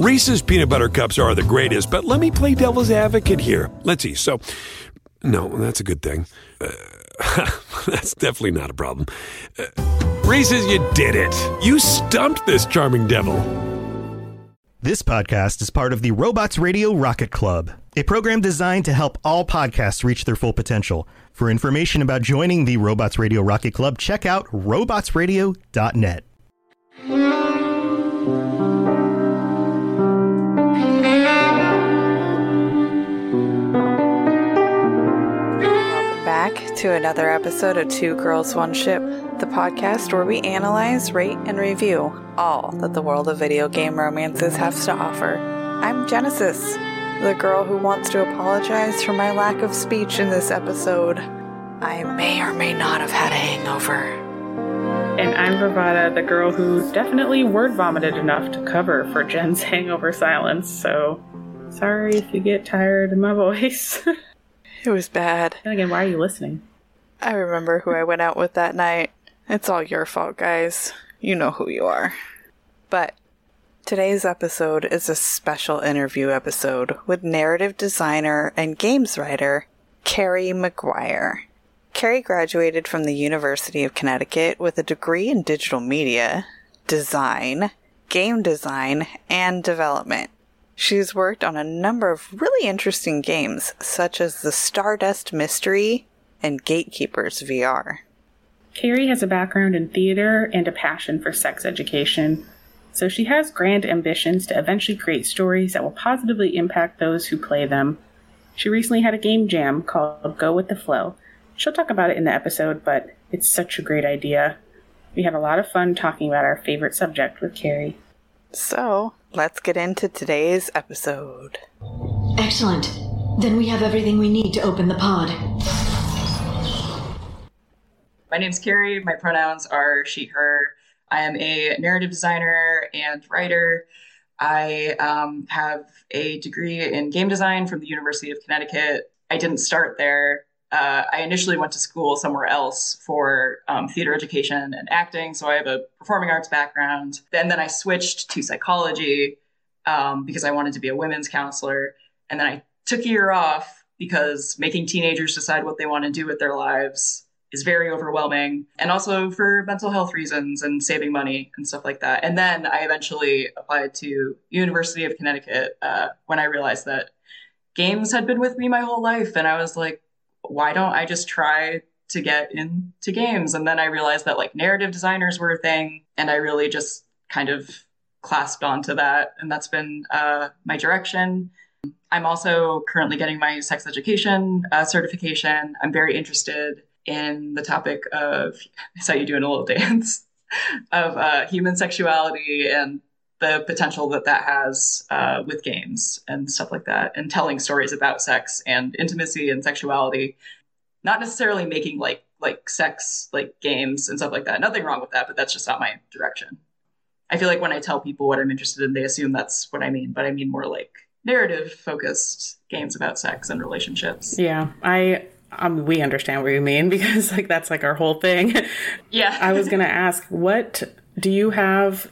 Reese's peanut butter cups are the greatest, but let me play devil's advocate here. Let's see. So, no, that's a good thing. Uh, that's definitely not a problem. Uh, Reese's, you did it. You stumped this charming devil. This podcast is part of the Robots Radio Rocket Club, a program designed to help all podcasts reach their full potential. For information about joining the Robots Radio Rocket Club, check out robotsradio.net. back to another episode of Two Girls One Ship, the podcast where we analyze, rate, and review all that the world of video game romances has to offer. I'm Genesis, the girl who wants to apologize for my lack of speech in this episode. I may or may not have had a hangover. And I'm Bravada, the girl who definitely word vomited enough to cover for Jen's hangover silence, so sorry if you get tired of my voice. It was bad. and again, why are you listening? I remember who I went out with that night. It's all your fault, guys. You know who you are. But today's episode is a special interview episode with narrative designer and games writer Carrie McGuire. Carrie graduated from the University of Connecticut with a degree in digital media, design, game design, and development. She's worked on a number of really interesting games, such as the Stardust Mystery and Gatekeepers VR. Carrie has a background in theater and a passion for sex education, so she has grand ambitions to eventually create stories that will positively impact those who play them. She recently had a game jam called Go With the Flow. She'll talk about it in the episode, but it's such a great idea. We had a lot of fun talking about our favorite subject with Carrie. So, let's get into today's episode. Excellent. Then we have everything we need to open the pod. My name's Carrie. My pronouns are she, her. I am a narrative designer and writer. I um, have a degree in game design from the University of Connecticut. I didn't start there. Uh, I initially went to school somewhere else for um, theater education and acting, so I have a performing arts background. And then I switched to psychology um, because I wanted to be a women's counselor. And then I took a year off because making teenagers decide what they want to do with their lives is very overwhelming and also for mental health reasons and saving money and stuff like that and then i eventually applied to university of connecticut uh, when i realized that games had been with me my whole life and i was like why don't i just try to get into games? And then i realized that like narrative designers were a thing and i really just kind of clasped onto that and that's been uh, my direction. I'm also currently getting my sex education uh, certification. I'm very interested in the topic of I saw you doing a little dance of uh, human sexuality and the potential that that has uh, with games and stuff like that, and telling stories about sex and intimacy and sexuality. Not necessarily making like like sex like games and stuff like that. Nothing wrong with that, but that's just not my direction. I feel like when I tell people what I'm interested in, they assume that's what I mean, but I mean more like narrative focused games about sex and relationships. Yeah, I um, we understand what you mean because like that's like our whole thing. Yeah. I was gonna ask, what do you have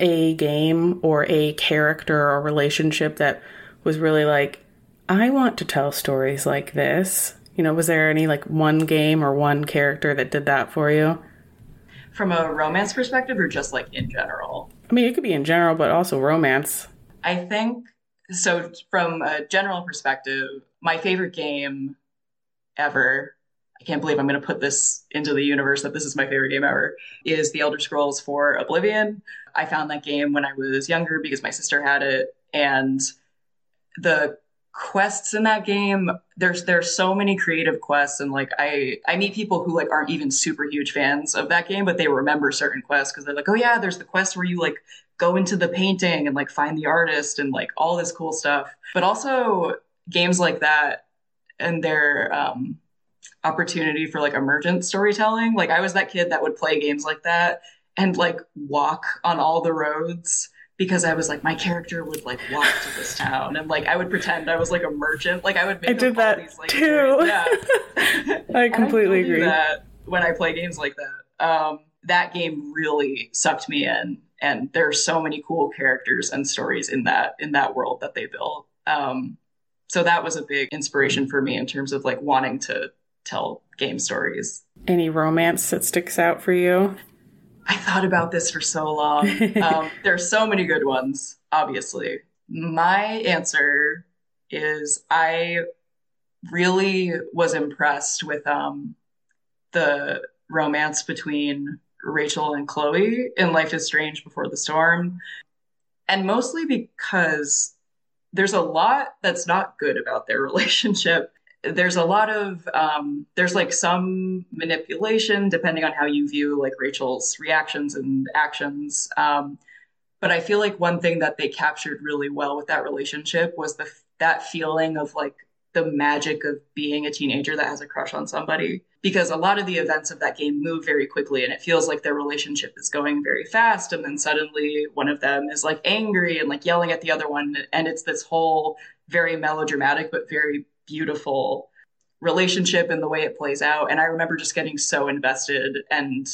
a game or a character or relationship that was really like, I want to tell stories like this? You know, was there any like one game or one character that did that for you? From a romance perspective or just like in general? I mean, it could be in general, but also romance. I think so. From a general perspective, my favorite game ever, I can't believe I'm going to put this into the universe that this is my favorite game ever, is The Elder Scrolls IV Oblivion. I found that game when I was younger because my sister had it. And the quests in that game there's there's so many creative quests. And like i i meet people who like aren't even super huge fans of that game but they remember certain quests because they're like oh yeah there's the quest where you like go into the painting and like find the artist and like all this cool stuff. But also games like that and their um opportunity for like emergent storytelling. Like i was that kid that would play games like that and like walk on all the roads because I was like, my character would like walk to this town, and like I would pretend I was like a merchant. Like I would make I did that these, like, too. Yeah, I completely do agree. That when I play games like that, um, that game really sucked me in, and there are so many cool characters and stories in that in that world that they built. Um, so that was a big inspiration for me in terms of like wanting to tell game stories. Any romance that sticks out for you? I thought about this for so long. um, there are so many good ones, obviously. My answer is I really was impressed with um, the romance between Rachel and Chloe in Life is Strange Before the Storm. And mostly because there's a lot that's not good about their relationship. There's a lot of um, there's like some manipulation depending on how you view like Rachel's reactions and actions. Um, but I feel like one thing that they captured really well with that relationship was the that feeling of like the magic of being a teenager that has a crush on somebody because a lot of the events of that game move very quickly and it feels like their relationship is going very fast and then suddenly one of them is like angry and like yelling at the other one and it's this whole very melodramatic but very beautiful relationship and the way it plays out. And i remember just getting so invested and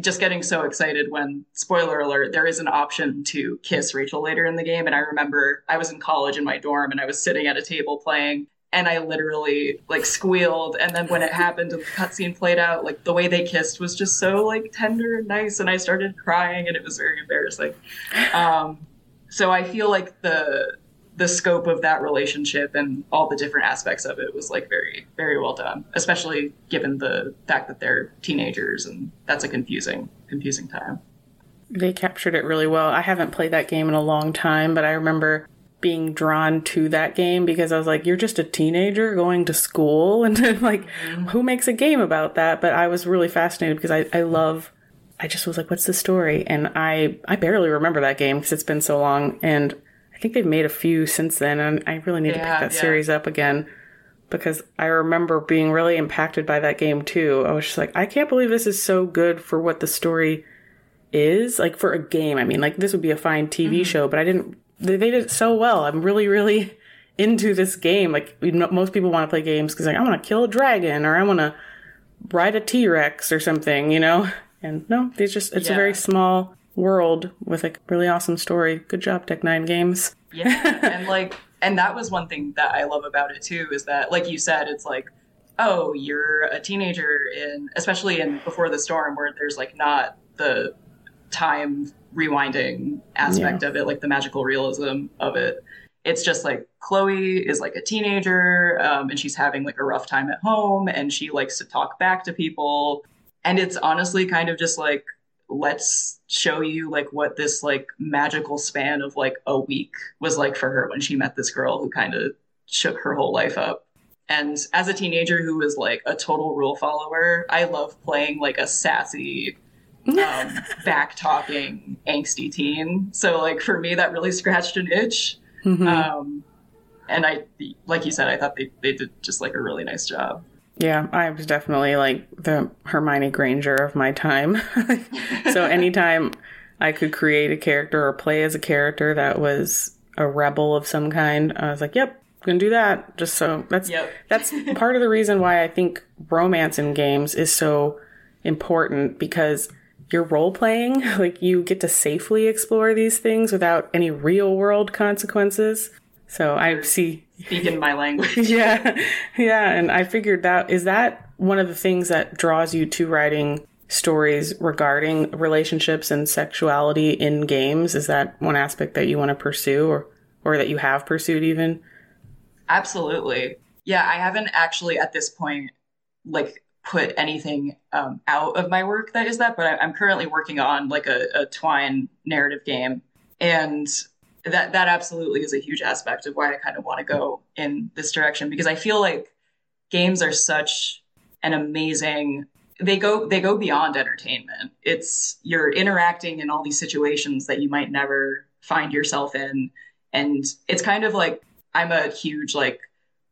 just getting so excited when spoiler alert there is an option to kiss rachel later in the game. And i remember i was in college in my dorm and i was sitting at a table playing and i literally like squealed. And then when it happened and the cutscene played out like the way they kissed was just so like tender and nice. And i started crying and it was very embarrassing. Um, so i feel like the the scope of that relationship and all the different aspects of it was like very very well done especially given the fact that they're teenagers and that's a confusing confusing time. They captured it really well. I haven't played that game in a long time but i remember being drawn to that game because i was like you're just a teenager going to school? And like mm-hmm. who makes a game about that? But i was really fascinated because i, I love I just was like, "What's the story?" And I I barely remember that game because it's been so long, and I think they've made a few since then, and I really need to pick that yeah. series up again because I remember being really impacted by that game too. I was just like, I can't believe this is so good for what the story is. Like for a game, I mean, like this would be a fine TV mm-hmm. show, but I didn't. They, they, did it so well. I'm really, really into this game. Like most people want to play games because like I want to kill a dragon or I want to ride a T Rex or something, you know. And no, it's just it's yeah. a very small world with a really awesome story. Good job, Deck Nine Games. yeah, and like, and that was one thing that I love about it too is that, like you said, it's like, oh, you're a teenager in, especially in Before the Storm, where there's like not the time rewinding aspect yeah. of it, like the magical realism of it. It's just like Chloe is like a teenager um, and she's having like a rough time at home and she likes to talk back to people. And it's honestly kind of just like let's show you like what this like magical span of like a week was like for her when she met this girl who kind of shook her whole life up. And as a teenager who was like a total rule follower, I love playing like a sassy, um, back talking, angsty teen. So like for me, that really scratched an itch. Mm-hmm. Um, and I, like you said, I thought they, they did just like a really nice job. Yeah, I was definitely like the Hermione Granger of my time. so anytime I could create a character or play as a character that was a rebel of some kind, I was like, "Yep, gonna do that." Just so that's yep. that's part of the reason why I think romance in games is so important because you're role playing, like you get to safely explore these things without any real world consequences. So I see speaking my language. yeah. Yeah. And I figured that is that one of the things that draws you to writing stories regarding relationships and sexuality in games? Is that one aspect that you want to pursue or, or that you have pursued even? Absolutely. Yeah. I haven't actually at this point like put anything um, out of my work that is that, but I, am currently working on like a, a Twine narrative game. And that that absolutely is a huge aspect of why I kind of want to go in this direction because I feel like games are such an amazing they go they go beyond entertainment. It's you're interacting in all these situations that you might never find yourself in and it's kind of like I'm a huge like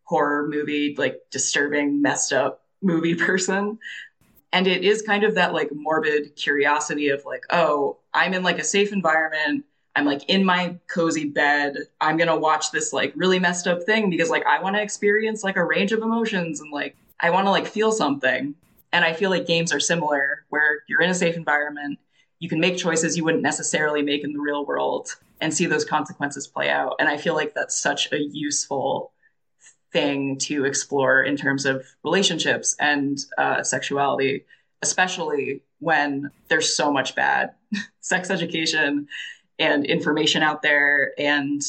horror movie like disturbing messed up movie person and it is kind of that like morbid curiosity of like oh i'm in like a safe environment I'm like in my cozy bed. I'm going to watch this like really messed up thing because like I want to experience like a range of emotions and like I want to like feel something. And I feel like games are similar where you're in a safe environment, you can make choices you wouldn't necessarily make in the real world and see those consequences play out. And I feel like that's such a useful thing to explore in terms of relationships and uh, sexuality, especially when there's so much bad sex education and information out there. And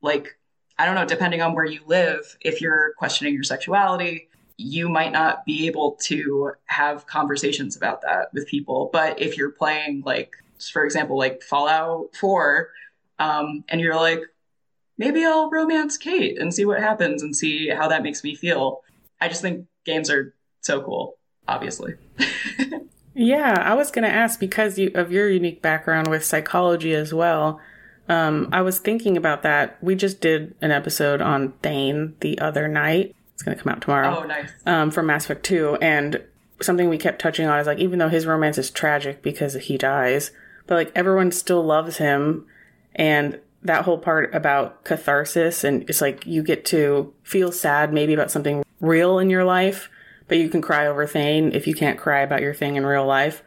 like, I don't know, depending on where you live, if you're questioning your sexuality, you might not be able to have conversations about that with people. But if you're playing, like, for example, like Fallout 4, um, and you're like, maybe I'll romance Cait and see what happens and see how that makes me feel. I just think games are so cool, obviously. yeah, I was going to ask because you, of your unique background with psychology as well. Um, I was thinking about that. We just did an episode on Thane the other night. It's going to come out tomorrow. Oh, nice. Um, from Mass Effect 2. And something we kept touching on is like, even though his romance is tragic because he dies, but like everyone still loves him. And that whole part about catharsis and it's like you get to feel sad maybe about something real in your life, but you can cry over Thane if you can't cry about your thing in real life.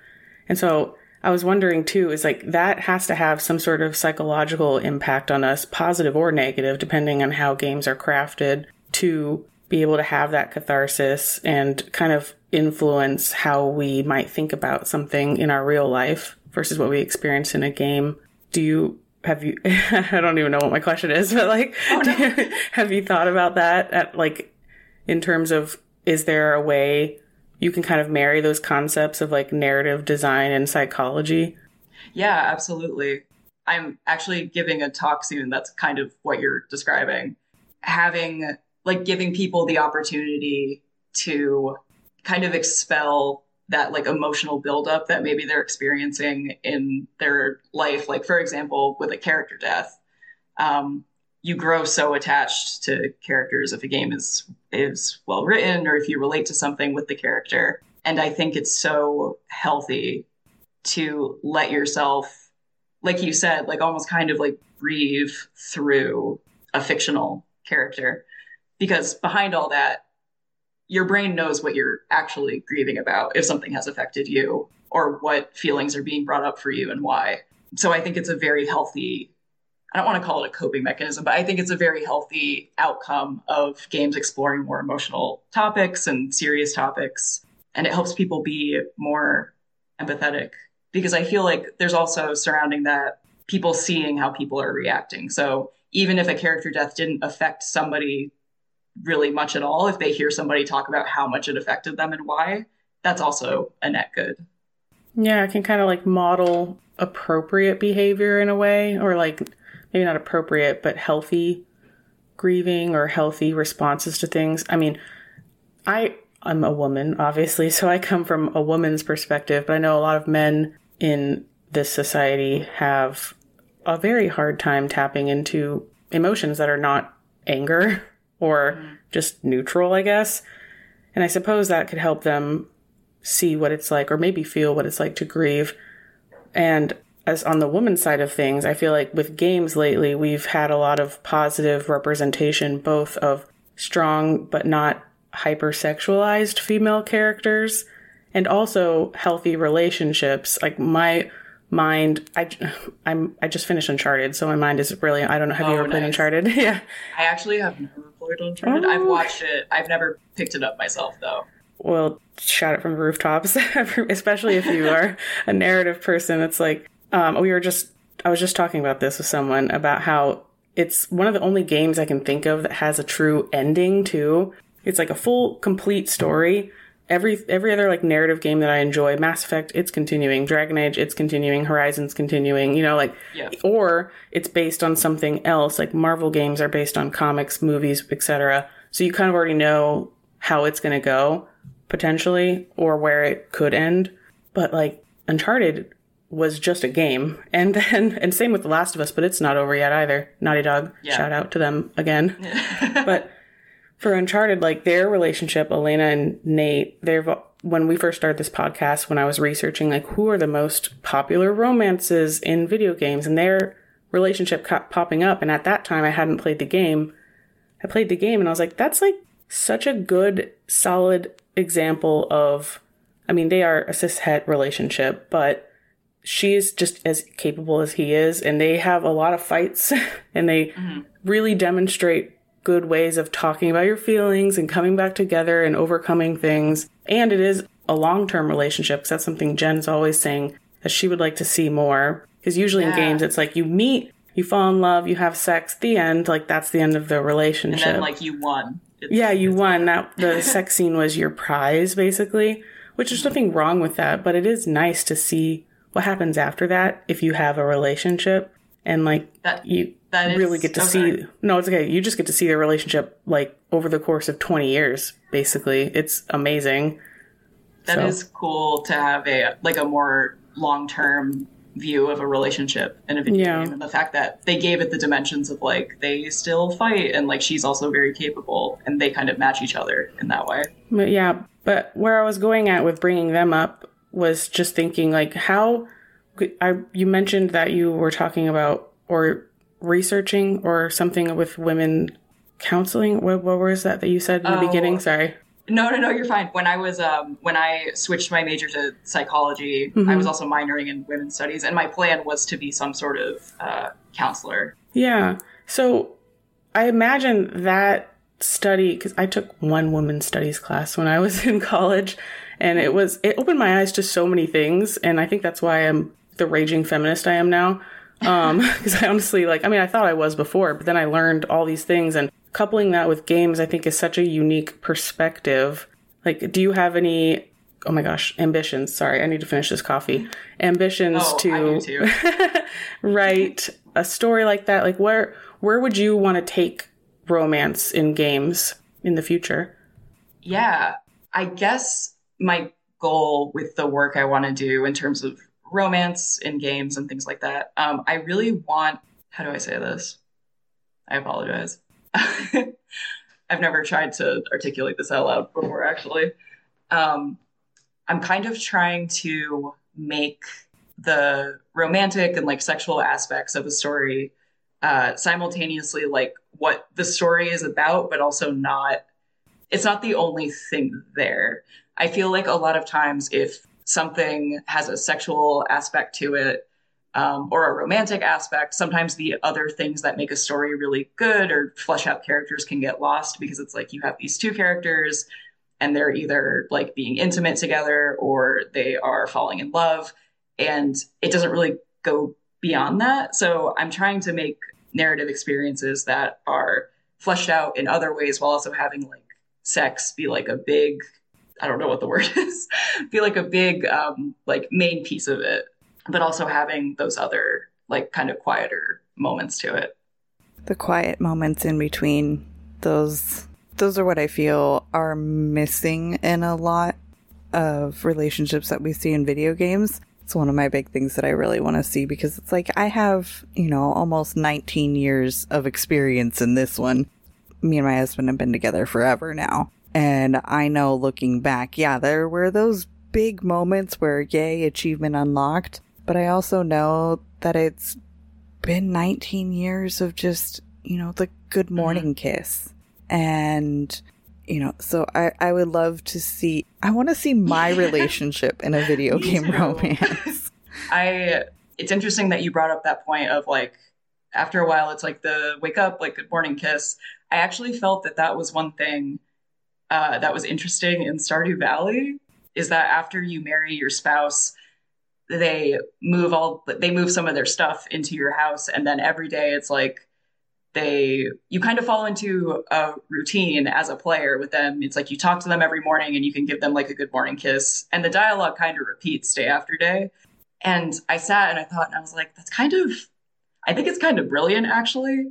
And so I was wondering too, is like that has to have some sort of psychological impact on us, positive or negative, depending on how games are crafted to be able to have that catharsis and kind of influence how we might think about something in our real life versus what we experience in a game. Do you have you I don't even know what my question is, but like oh, no. you, have you thought about that at like in terms of is there a way you can kind of marry those concepts of like narrative design and psychology? Yeah, absolutely. I'm actually giving a talk soon that's kind of what you're describing. Having like giving people the opportunity to kind of expel that like emotional buildup that maybe they're experiencing in their life. Like for example, with a character death, um, you grow so attached to characters if a game is is well written or if you relate to something with the character. And I think it's so healthy to let yourself, like you said, like almost kind of like breathe through a fictional character. Because behind all that your brain knows what you're actually grieving about if something has affected you or what feelings are being brought up for you and why. So I think it's a very healthy I don't want to call it a coping mechanism, but I think it's a very healthy outcome of games exploring more emotional topics and serious topics. And it helps people be more empathetic because I feel like there's also surrounding that people seeing how people are reacting. So even if a character death didn't affect somebody really much at all if they hear somebody talk about how much it affected them and why that's also a net good yeah it can kind of like model appropriate behavior in a way or like maybe not appropriate but healthy grieving or healthy responses to things i mean i i'm a woman obviously so i come from a woman's perspective but i know a lot of men in this society have a very hard time tapping into emotions that are not anger or just neutral, I guess. And I suppose that could help them see what it's like or maybe feel what it's like to grieve. And as on the woman's side of things, I feel like with games lately, we've had a lot of positive representation, both of strong but not hypersexualized female characters and also healthy relationships. Like my mind i i'm i just finished uncharted so my mind is really i don't know have oh, you ever nice. played uncharted yeah i actually have never played uncharted oh. i've watched it i've never picked it up myself though well shout it from the rooftops especially if you are a narrative person it's like um, we were just i was just talking about this with someone about how it's one of the only games i can think of that has a true ending too it's like a full complete story every every other like narrative game that I enjoy, Mass Effect, it's continuing, Dragon Age, it's continuing, Horizon's continuing, you know, like yeah. or it's based on something else. Like Marvel games are based on comics, movies, etc. So you kind of already know how it's going to go potentially or where it could end. But like Uncharted was just a game. And then and same with The Last of Us, but it's not over yet either. Naughty Dog, yeah. shout out to them again. but for Uncharted, like their relationship, Elena and Nate, they've when we first started this podcast, when I was researching like who are the most popular romances in video games, and their relationship kept popping up. And at that time, I hadn't played the game. I played the game, and I was like, that's like such a good, solid example of. I mean, they are a cis het relationship, but she is just as capable as he is, and they have a lot of fights, and they mm-hmm. really demonstrate good ways of talking about your feelings and coming back together and overcoming things. And it is a long term relationship because that's something Jen's always saying that she would like to see more. Because usually in games, it's like you meet, you fall in love, you have sex, the end. Like that's the end of the And relationship. then like you won. It's- Yeah, you won. That the sex scene was your prize, basically. Which there's mm-hmm. nothing wrong with that, but it is nice to see what happens after that if you have a relationship and like That- you that is- really get to oh, see. No, it's okay. You just get to see the relationship like over the course of 20 years. Basically, it's amazing. That So- is cool to have a like a more long term view of a relationship in a video Yeah. game, and the fact that they gave it the dimensions of like they still fight, and like she's also very capable, and they kind of match each other in that way. But yeah, but where I was going at with bringing them up was just thinking like how I you mentioned that you were talking about or researching or something with women counseling. What, what was that that you said in the Oh. beginning? Sorry. No, no, no, you're fine. When I was um when I switched my major to psychology, Mm-hmm. I was also minoring in women's studies, and my plan was to be some sort of uh, counselor. Yeah. So I imagine that study because I took one women's studies class when I was in college, and it was it opened my eyes to so many things, and I think that's why I'm the raging feminist I am now. Um, because I honestly like I mean I thought I was before, but then I learned all these things, and coupling that with games I think is such a unique perspective. Like, do you have any? Oh my gosh, ambitions. Sorry, I need to finish this coffee. Ambitions Oh, to I do too. write a story like that like where where would you want to take romance in games in the future Yeah, I guess my goal with the work I want to do in terms of romance in games and things like that, um, I really want. How do I say this? I apologize. I've never tried to articulate this out loud before, actually. Um, I'm kind of trying to make the romantic and like sexual aspects of a story uh, simultaneously like what the story is about, but also not it's not the only thing there. I feel like a lot of times if something has a sexual aspect to it um, or a romantic aspect, sometimes the other things that make a story really good or flesh out characters can get lost because it's like you have these two characters and they're either like being intimate together or they are falling in love and it doesn't really go beyond that. So I'm trying to make narrative experiences that are fleshed out in other ways while also having like sex be like a big I don't know what the word is be like a big um like main piece of it but also having those other like kind of quieter moments to it. the quiet moments in between those those are what I feel are missing in a lot of relationships that we see in video games. It's one of my big things that I really want to see because it's like I have, you know, almost 19 years of experience in this one. Me and my husband have been together forever now. And I know looking back, yeah, there were those big moments where, yay, achievement unlocked. But I also know that it's been 19 years of just, you know, the good mm-hmm. morning kiss. And, you know, so I, I would love to see, I want to see my relationship in a video game romance. I it's interesting that you brought up that point of like after a while it's like the wake up like good morning kiss. I actually felt that that was one thing uh, that was interesting in Stardew Valley is that after you marry your spouse they move all they move some of their stuff into your house. And then every day it's like they you kind of fall into a routine as a player with them. It's like you talk to them every morning and you can give them like a good morning kiss. And the dialogue kind of repeats day after day. And I sat and I thought, and I was like, that's kind of, I think it's kind of brilliant actually,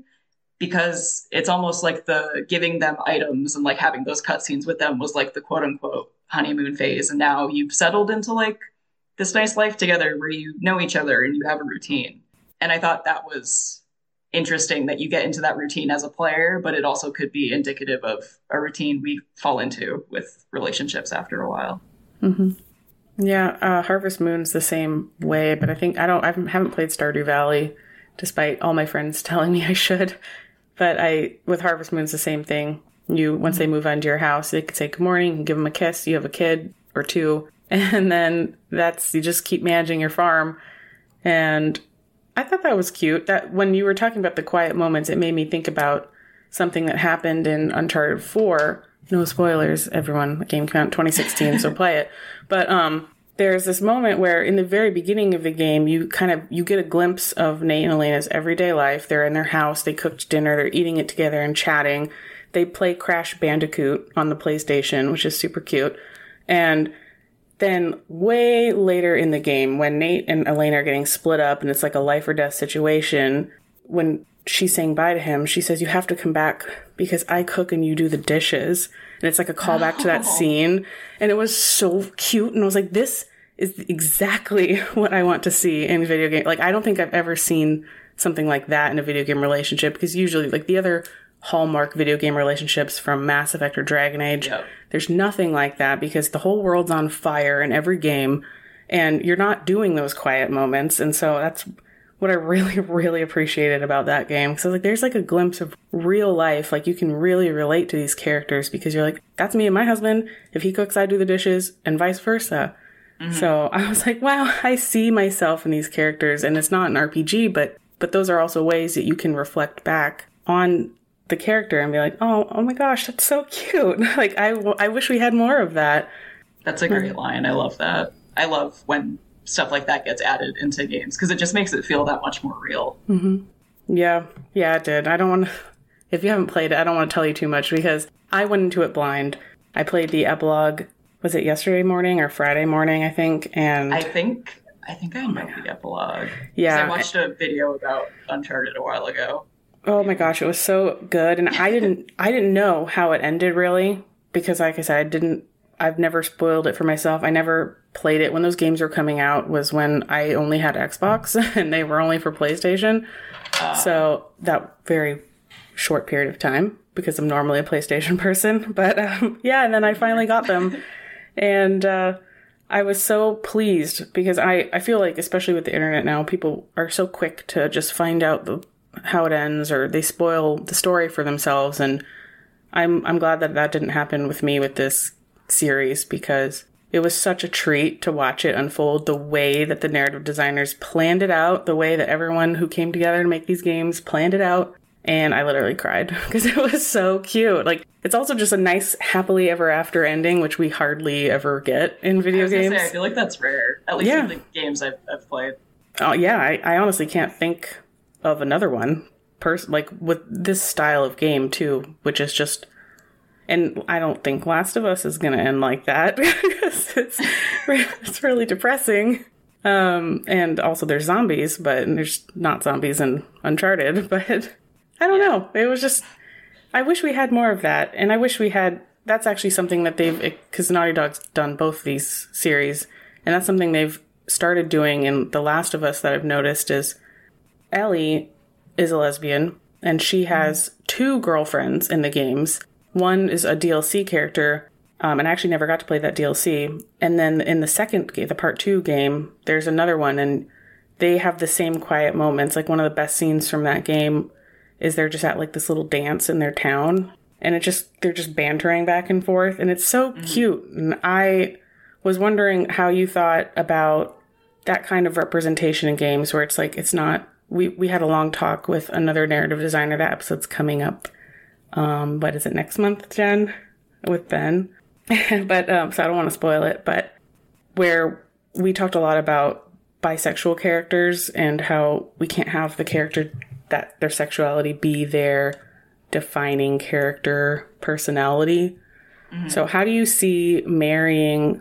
because it's almost like the giving them items and like having those cutscenes with them was like the quote unquote honeymoon phase. And now you've settled into like this nice life together where you know each other and you have a routine. And I thought that was interesting that you get into that routine as a player, but it also could be indicative of a routine we fall into with relationships after a while. yeah uh, harvest moon's the same way but i think i don't i haven't played stardew valley despite all my friends telling me i should but i with harvest moon's the same thing you once they move into your house they could say good morning you can give them a kiss you have a kid or two and then that's you just keep managing your farm And I thought that was cute. That when you were talking about the quiet moments, it made me think about something that happened in Uncharted 4. No spoilers, everyone. The game came out in 2016, so play it. But um there's this moment where in the very beginning of the game you kind of you get a glimpse of Nate and Elena's everyday life. They're in their house, they cooked dinner, they're eating it together and chatting. They play Crash Bandicoot on the PlayStation, which is super cute. And then way later in the game, when Nate and Elena are getting split up and it's like a life or death situation, when she's saying bye to him, she says, You have to come back because I cook and you do the dishes. And it's like a callback to that Oh. scene. And it was so cute. And I was like, This is exactly what I want to see in video game. Like, I don't think I've ever seen something like that in a video game relationship because usually, like, the other hallmark video game relationships from Mass Effect or Dragon Age, Yep. there's nothing like that because the whole world's on fire in every game and you're not doing those quiet moments. And so that's what I really, really appreciated about that game. Because like, there's like a glimpse of real life. Like, you can really relate to these characters because you're like, that's me and my husband. If he cooks, I do the dishes, and vice versa. Mm-hmm. So I was like, wow, I see myself in these characters, and it's not an RPG, but but those are also ways that you can reflect back on the character and be like, oh, oh my gosh, that's so cute. like I, w- I wish we had more of that. That's a great mm. line. I love that. I love when stuff like that gets added into games because it just makes it feel that much more real. Mm-hmm. Yeah, yeah, it did. I don't want. If you haven't played it, I don't want to tell you too much because I went into it blind. I played the epilogue. Was it yesterday morning or Friday morning? I think. And I think I think I oh know the epilogue. yeah, I watched a video about Uncharted a while ago. Oh my gosh, it was so good, and I didn't, I didn't know how it ended really because, like I said, I didn't, I've never spoiled it for myself. I never played it when those games were coming out. Was when I only had Xbox and they were only for PlayStation. so that very short period of time because I'm normally a PlayStation person. But um, yeah, and then I finally got them, and uh, I was so pleased because I I feel like especially with the internet now, people are so quick to just find out the how it ends or they spoil the story for themselves and I'm I'm glad that that didn't happen with me with this series because it was such a treat to watch it unfold the way that the narrative designers planned it out, the way that everyone who came together to make these games planned it out. And I literally cried because it was so cute. Like, it's also just a nice happily ever after ending, which we hardly ever get in I video was games. say I feel like that's rare. At least Yeah. in the games I've, I've played. Oh yeah, I, I honestly can't think of another one. Pers- like with this style of game too, which is just, and I don't think Last of Us is gonna end like that because it's it's really depressing. Um, and also there's zombies, but there's not zombies in Uncharted. But I don't know. It was just, I wish we had more of that, and I wish we had. That's actually something that they've because Naughty Dog's done both these series, and that's something they've started doing in The Last of Us that I've noticed is Ellie is a lesbian and she has two girlfriends in the games. One is a DLC character, um, and I actually never got to play that DLC. And then in the second, ga- the part two game, there's another one, and they have the same quiet moments. Like one of the best scenes from that game is they're just at like this little dance in their town, and it just they're just bantering back and forth, and it's so cute. And I was wondering how you thought about that kind of representation in games where it's like it's not we we had a long talk with another narrative designer that episode's coming up um what is it next month jen with ben? But um so i don't want to spoil it but where we talked a lot about bisexual characters and how we can't have the character that their sexuality be their defining character personality. So how do you see marrying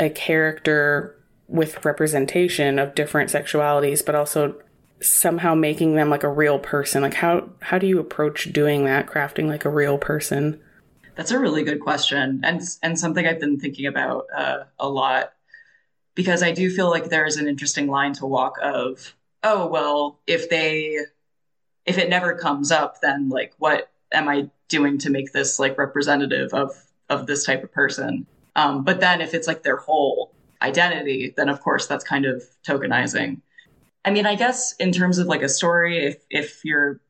a character with representation of different sexualities, but also somehow making them like a real person. Like how how do you approach doing that, crafting like a real person? That's a really good question, and and something I've been thinking about uh, a lot because I do feel like there is an interesting line to walk of oh well if they if it never comes up then like what am I doing to make this like representative of of this type of person um, but then if it's like their whole identity then of course that's kind of tokenizing I mean I guess in terms of like a story if if you're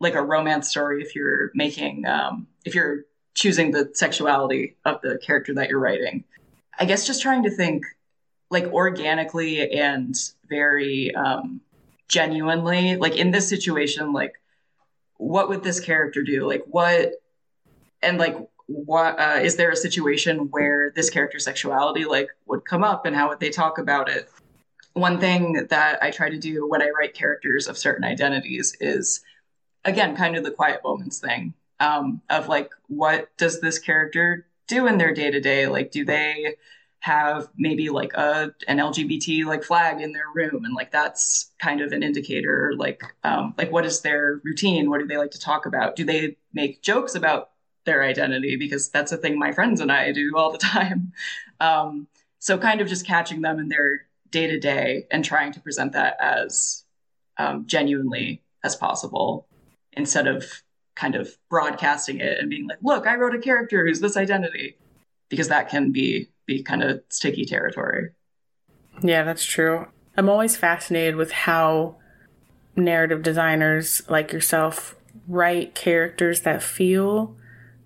like a romance story if you're making um, if you're choosing the sexuality of the character that you're writing. I guess just trying to think like organically and very um, genuinely. Like in this situation, like what would this character do? Like what and like what uh, is there a situation where this character's sexuality like would come up and how would they talk about it? One thing that I try to do when I write characters of certain identities is again kind of the quiet moments thing um, of like what does this character do in their day to day? Like do they have maybe like a an LGBT like flag in their room? And like that's kind of an indicator like um like what is their routine? What do they like to talk about? Do they make jokes about their identity? Because that's a thing my friends and I do all the time. Um so kind of just catching them in their day to day and trying to present that as um, genuinely as possible instead of kind of broadcasting it and being like look I wrote a character who's this identity because that can be be kind of sticky territory. Yeah, that's true. I'm always fascinated with how narrative designers like yourself write characters that feel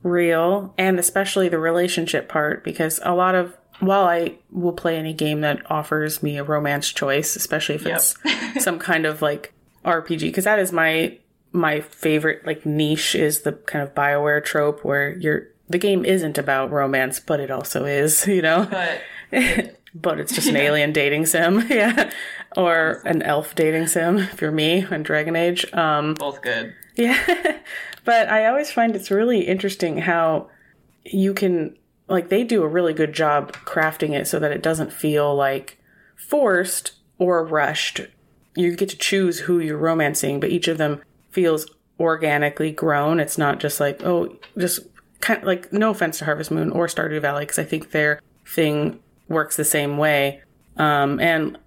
real and especially the relationship part because a lot of while I will play any game that offers me a romance choice, especially if it's yep. some kind of like RPG, because that is my my favorite like niche is the kind of Bioware trope where you're the game isn't about romance, but it also is, you know? But, but it's just an alien dating sim. yeah. Or an elf dating sim, if you're me on Dragon Age. Um, Both good. Yeah. but I always find it's really interesting how you can, like, they do a really good job crafting it so that it doesn't feel like forced or rushed. You get to choose who you're romancing, but each of them feels organically grown. It's not just like, oh, just kind of like no offense to Harvest Moon or Stardew Valley because I think their thing works the same way. Um, and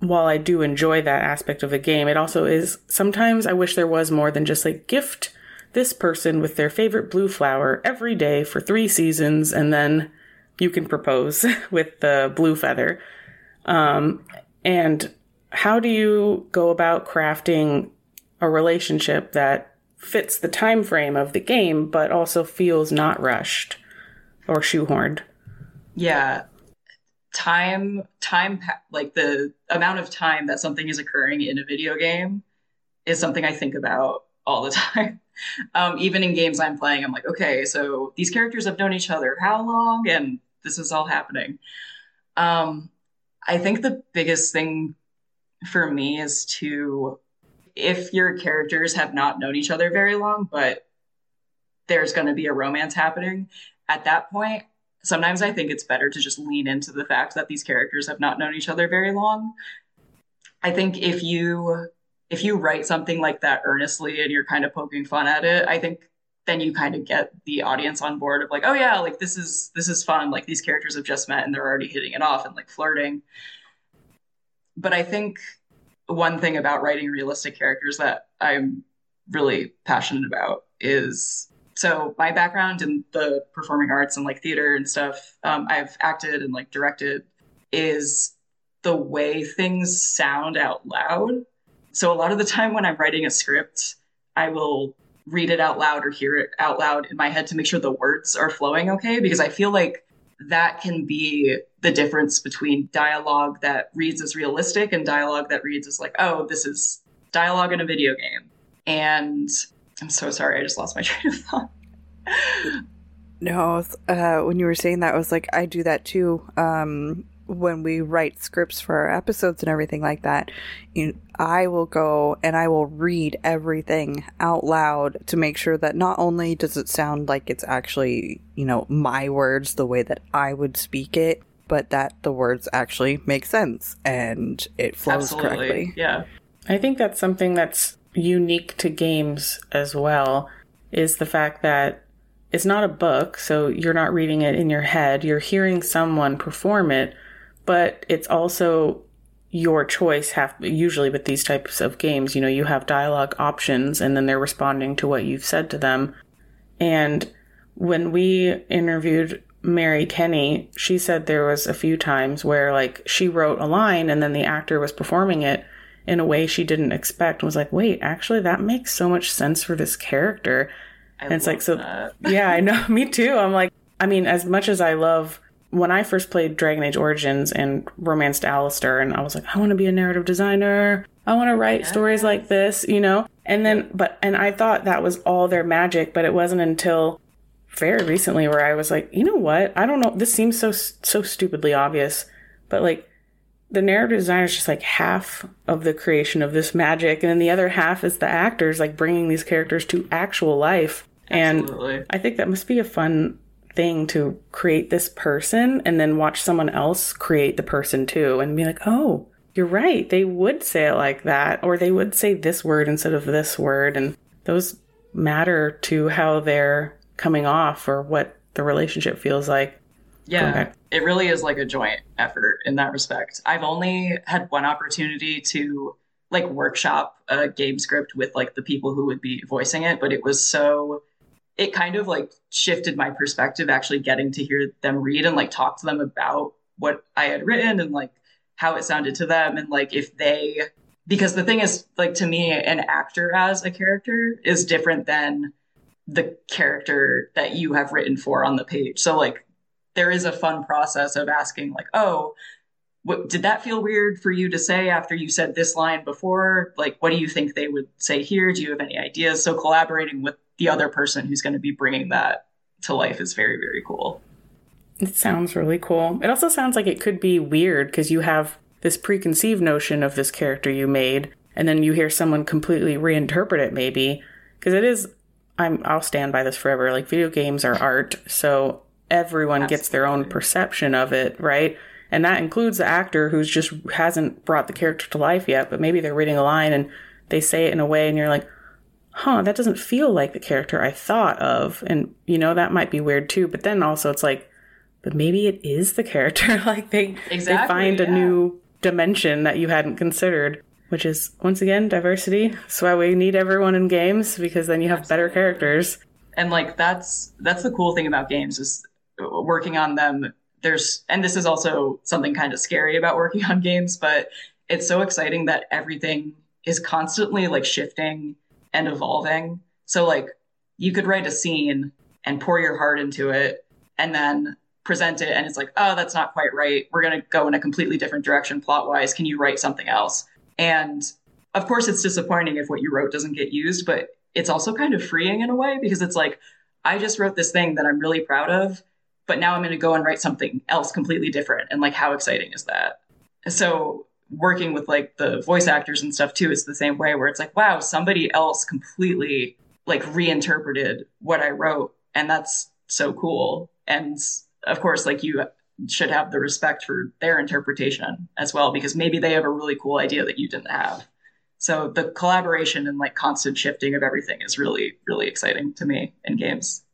while I do enjoy that aspect of the game, it also is sometimes I wish there was more than just like gift this person with their favorite blue flower every day for three seasons and then you can propose with the blue feather. Um, and how do you go about crafting a relationship that fits the time frame of the game, but also feels not rushed or shoehorned. Yeah. Time, time, like the amount of time that something is occurring in a video game is something I think about all the time. Um, even in games I'm playing, I'm like, okay, so these characters have known each other how long? And this is all happening. Um, I think the biggest thing for me is to if your characters have not known each other very long, but there's going to be a romance happening, at that point, sometimes I think it's better to just lean into the fact that these characters have not known each other very long. I think if you if you write something like that earnestly and you're kind of poking fun at it, I think then you kind of get the audience on board of like, oh yeah, like this is this is fun. Like these characters have just met and they're already hitting it off and like flirting. But I think one thing about writing realistic characters that I'm really passionate about is so my background in the performing arts and like theater and stuff um, i've acted and like directed is the way things sound out loud so a lot of the time when i'm writing a script i will read it out loud or hear it out loud in my head to make sure the words are flowing okay because i feel like that can be the difference between dialogue that reads as realistic and dialogue that reads as like, oh, this is dialogue in a video game. And I'm so sorry, I just lost my train of thought. no, uh, when you were saying that, I was like, I do that too. Um, when we write scripts for our episodes and everything like that, you, I will go and I will read everything out loud to make sure that not only does it sound like it's actually, you know, my words the way that I would speak it, but that the words actually make sense and it flows Absolutely. correctly. Yeah. I think that's something that's unique to games as well is the fact that it's not a book, so you're not reading it in your head, you're hearing someone perform it, but it's also your choice have usually with these types of games, you know, you have dialogue options and then they're responding to what you've said to them. And when we interviewed Mary Kenney, she said there was a few times where like she wrote a line and then the actor was performing it in a way she didn't expect and was like, wait, actually that makes so much sense for this character. I and it's like, so yeah, I know, me too. I'm like, I mean, as much as I love when I first played Dragon Age Origins and romanced Alistair, and I was like, I want to be a narrative designer. I want to write yeah. stories like this, you know? And then, but, and I thought that was all their magic, but it wasn't until very recently where I was like, you know what? I don't know. This seems so, so stupidly obvious, but like, the narrative designer is just like half of the creation of this magic, and then the other half is the actors, like bringing these characters to actual life. Absolutely. And I think that must be a fun thing to create this person and then watch someone else create the person too and be like, oh, you're right. They would say it like that, or they would say this word instead of this word. And those matter to how they're coming off or what the relationship feels like. Yeah, it really is like a joint effort in that respect. I've only had one opportunity to like workshop a game script with like the people who would be voicing it, but it was so it kind of like shifted my perspective actually getting to hear them read and like talk to them about what I had written and like how it sounded to them and like if they because the thing is like to me an actor as a character is different than the character that you have written for on the page. So like there is a fun process of asking like, "Oh, what, did that feel weird for you to say after you said this line before? Like, what do you think they would say here? Do you have any ideas? So collaborating with the other person who's going to be bringing that to life is very, very cool. It sounds really cool. It also sounds like it could be weird because you have this preconceived notion of this character you made, and then you hear someone completely reinterpret it, maybe. Because it is, I'm, I'll stand by this forever. Like, video games are art, so everyone Absolutely. gets their own perception of it, right? And that includes the actor who's just hasn't brought the character to life yet, but maybe they're reading a line and they say it in a way and you're like, huh, that doesn't feel like the character I thought of. And, you know, that might be weird too. But then also it's like, but maybe it is the character. like they, exactly, they find yeah. a new dimension that you hadn't considered, which is once again diversity. That's why we need everyone in games because then you have Absolutely. better characters. And like that's that's the cool thing about games is working on them there's and this is also something kind of scary about working on games but it's so exciting that everything is constantly like shifting and evolving so like you could write a scene and pour your heart into it and then present it and it's like oh that's not quite right we're going to go in a completely different direction plot wise can you write something else and of course it's disappointing if what you wrote doesn't get used but it's also kind of freeing in a way because it's like i just wrote this thing that i'm really proud of but now I'm going to go and write something else completely different. And like, how exciting is that? So working with like the voice actors and stuff too is the same way where it's like, wow, somebody else completely like reinterpreted what I wrote. And that's so cool. And of course, like you should have the respect for their interpretation as well, because maybe they have a really cool idea that you didn't have. So the collaboration and like constant shifting of everything is really, really exciting to me in games.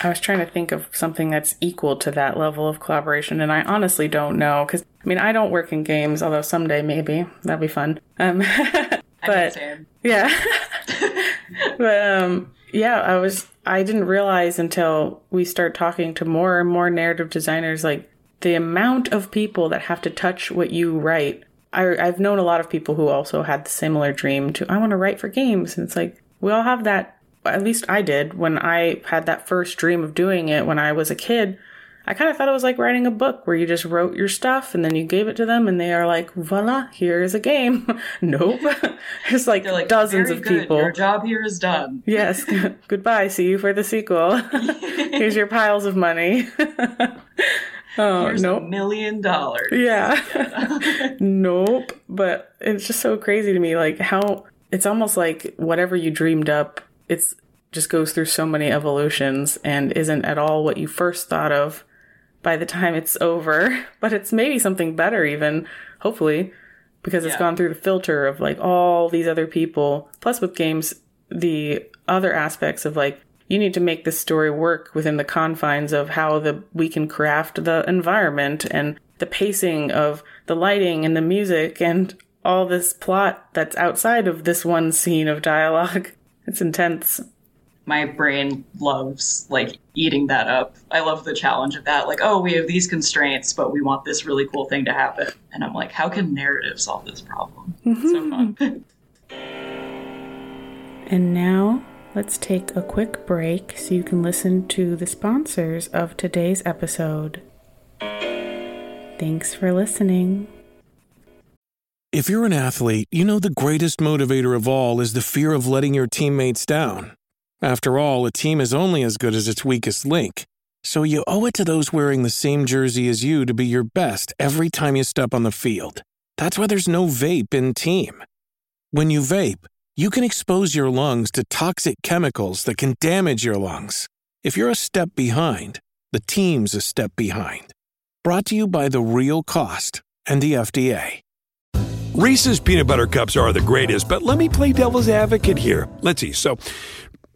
I was trying to think of something that's equal to that level of collaboration, and I honestly don't know. Because I mean, I don't work in games, although someday maybe that'd be fun. Um, but yeah, but um, yeah, I was. I didn't realize until we start talking to more and more narrative designers, like the amount of people that have to touch what you write. I, I've known a lot of people who also had the similar dream to I want to write for games, and it's like we all have that at least I did when I had that first dream of doing it when I was a kid. I kind of thought it was like writing a book where you just wrote your stuff and then you gave it to them and they are like, voila, here is a game. nope. it's like, like dozens of good. people. Your job here is done. yes. Goodbye. See you for the sequel. Here's your piles of money. oh, Here's nope. a million dollars. Yeah. yeah. nope. But it's just so crazy to me. Like how it's almost like whatever you dreamed up it's just goes through so many evolutions and isn't at all what you first thought of by the time it's over. But it's maybe something better, even, hopefully, because it's yeah. gone through the filter of like all these other people. Plus, with games, the other aspects of like, you need to make this story work within the confines of how the we can craft the environment and the pacing of the lighting and the music and all this plot that's outside of this one scene of dialogue. It's intense. My brain loves like eating that up. I love the challenge of that. Like, oh, we have these constraints, but we want this really cool thing to happen. And I'm like, how can narrative solve this problem? so fun. Mm-hmm. and now let's take a quick break so you can listen to the sponsors of today's episode. Thanks for listening. If you're an athlete, you know the greatest motivator of all is the fear of letting your teammates down. After all, a team is only as good as its weakest link. So you owe it to those wearing the same jersey as you to be your best every time you step on the field. That's why there's no vape in team. When you vape, you can expose your lungs to toxic chemicals that can damage your lungs. If you're a step behind, the team's a step behind. Brought to you by The Real Cost and the FDA. Reese's peanut butter cups are the greatest, but let me play devil's advocate here. Let's see. So,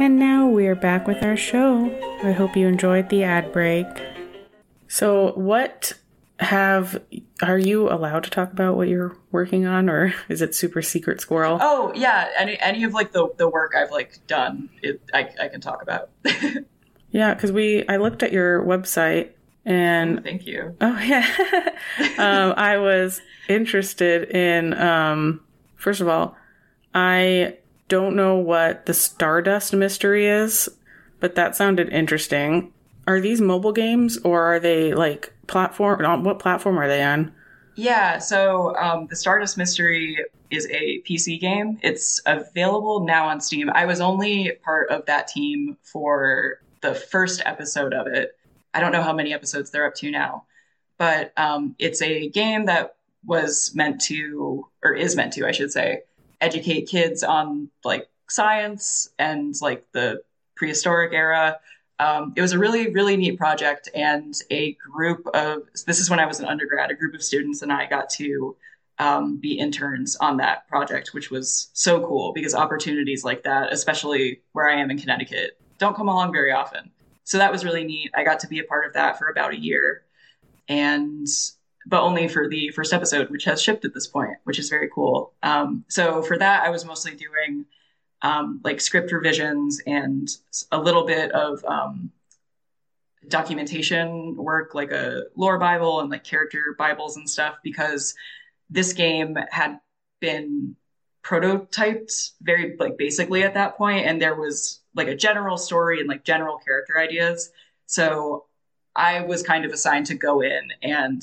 And now we're back with our show. I hope you enjoyed the ad break. So, what have are you allowed to talk about what you're working on or is it super secret squirrel? Oh yeah, any any of like the the work I've like done, it, I I can talk about. yeah, cuz we I looked at your website and thank you. Oh yeah. um, I was interested in um first of all, I don't know what the Stardust mystery is, but that sounded interesting. Are these mobile games or are they like platform? What platform are they on? Yeah, so um, the Stardust Mystery is a PC game. It's available now on Steam. I was only part of that team for the first episode of it. I don't know how many episodes they're up to now, but um, it's a game that was meant to, or is meant to, I should say, educate kids on like science and like the prehistoric era. Um, it was a really, really neat project, and a group of this is when I was an undergrad. A group of students and I got to um, be interns on that project, which was so cool because opportunities like that, especially where I am in Connecticut, don't come along very often. So that was really neat. I got to be a part of that for about a year, and but only for the first episode, which has shipped at this point, which is very cool. Um, so for that, I was mostly doing um, like script revisions and a little bit of um, documentation work, like a lore Bible and like character Bibles and stuff, because this game had been prototyped very like basically at that point, and there was like a general story and like general character ideas. So I was kind of assigned to go in and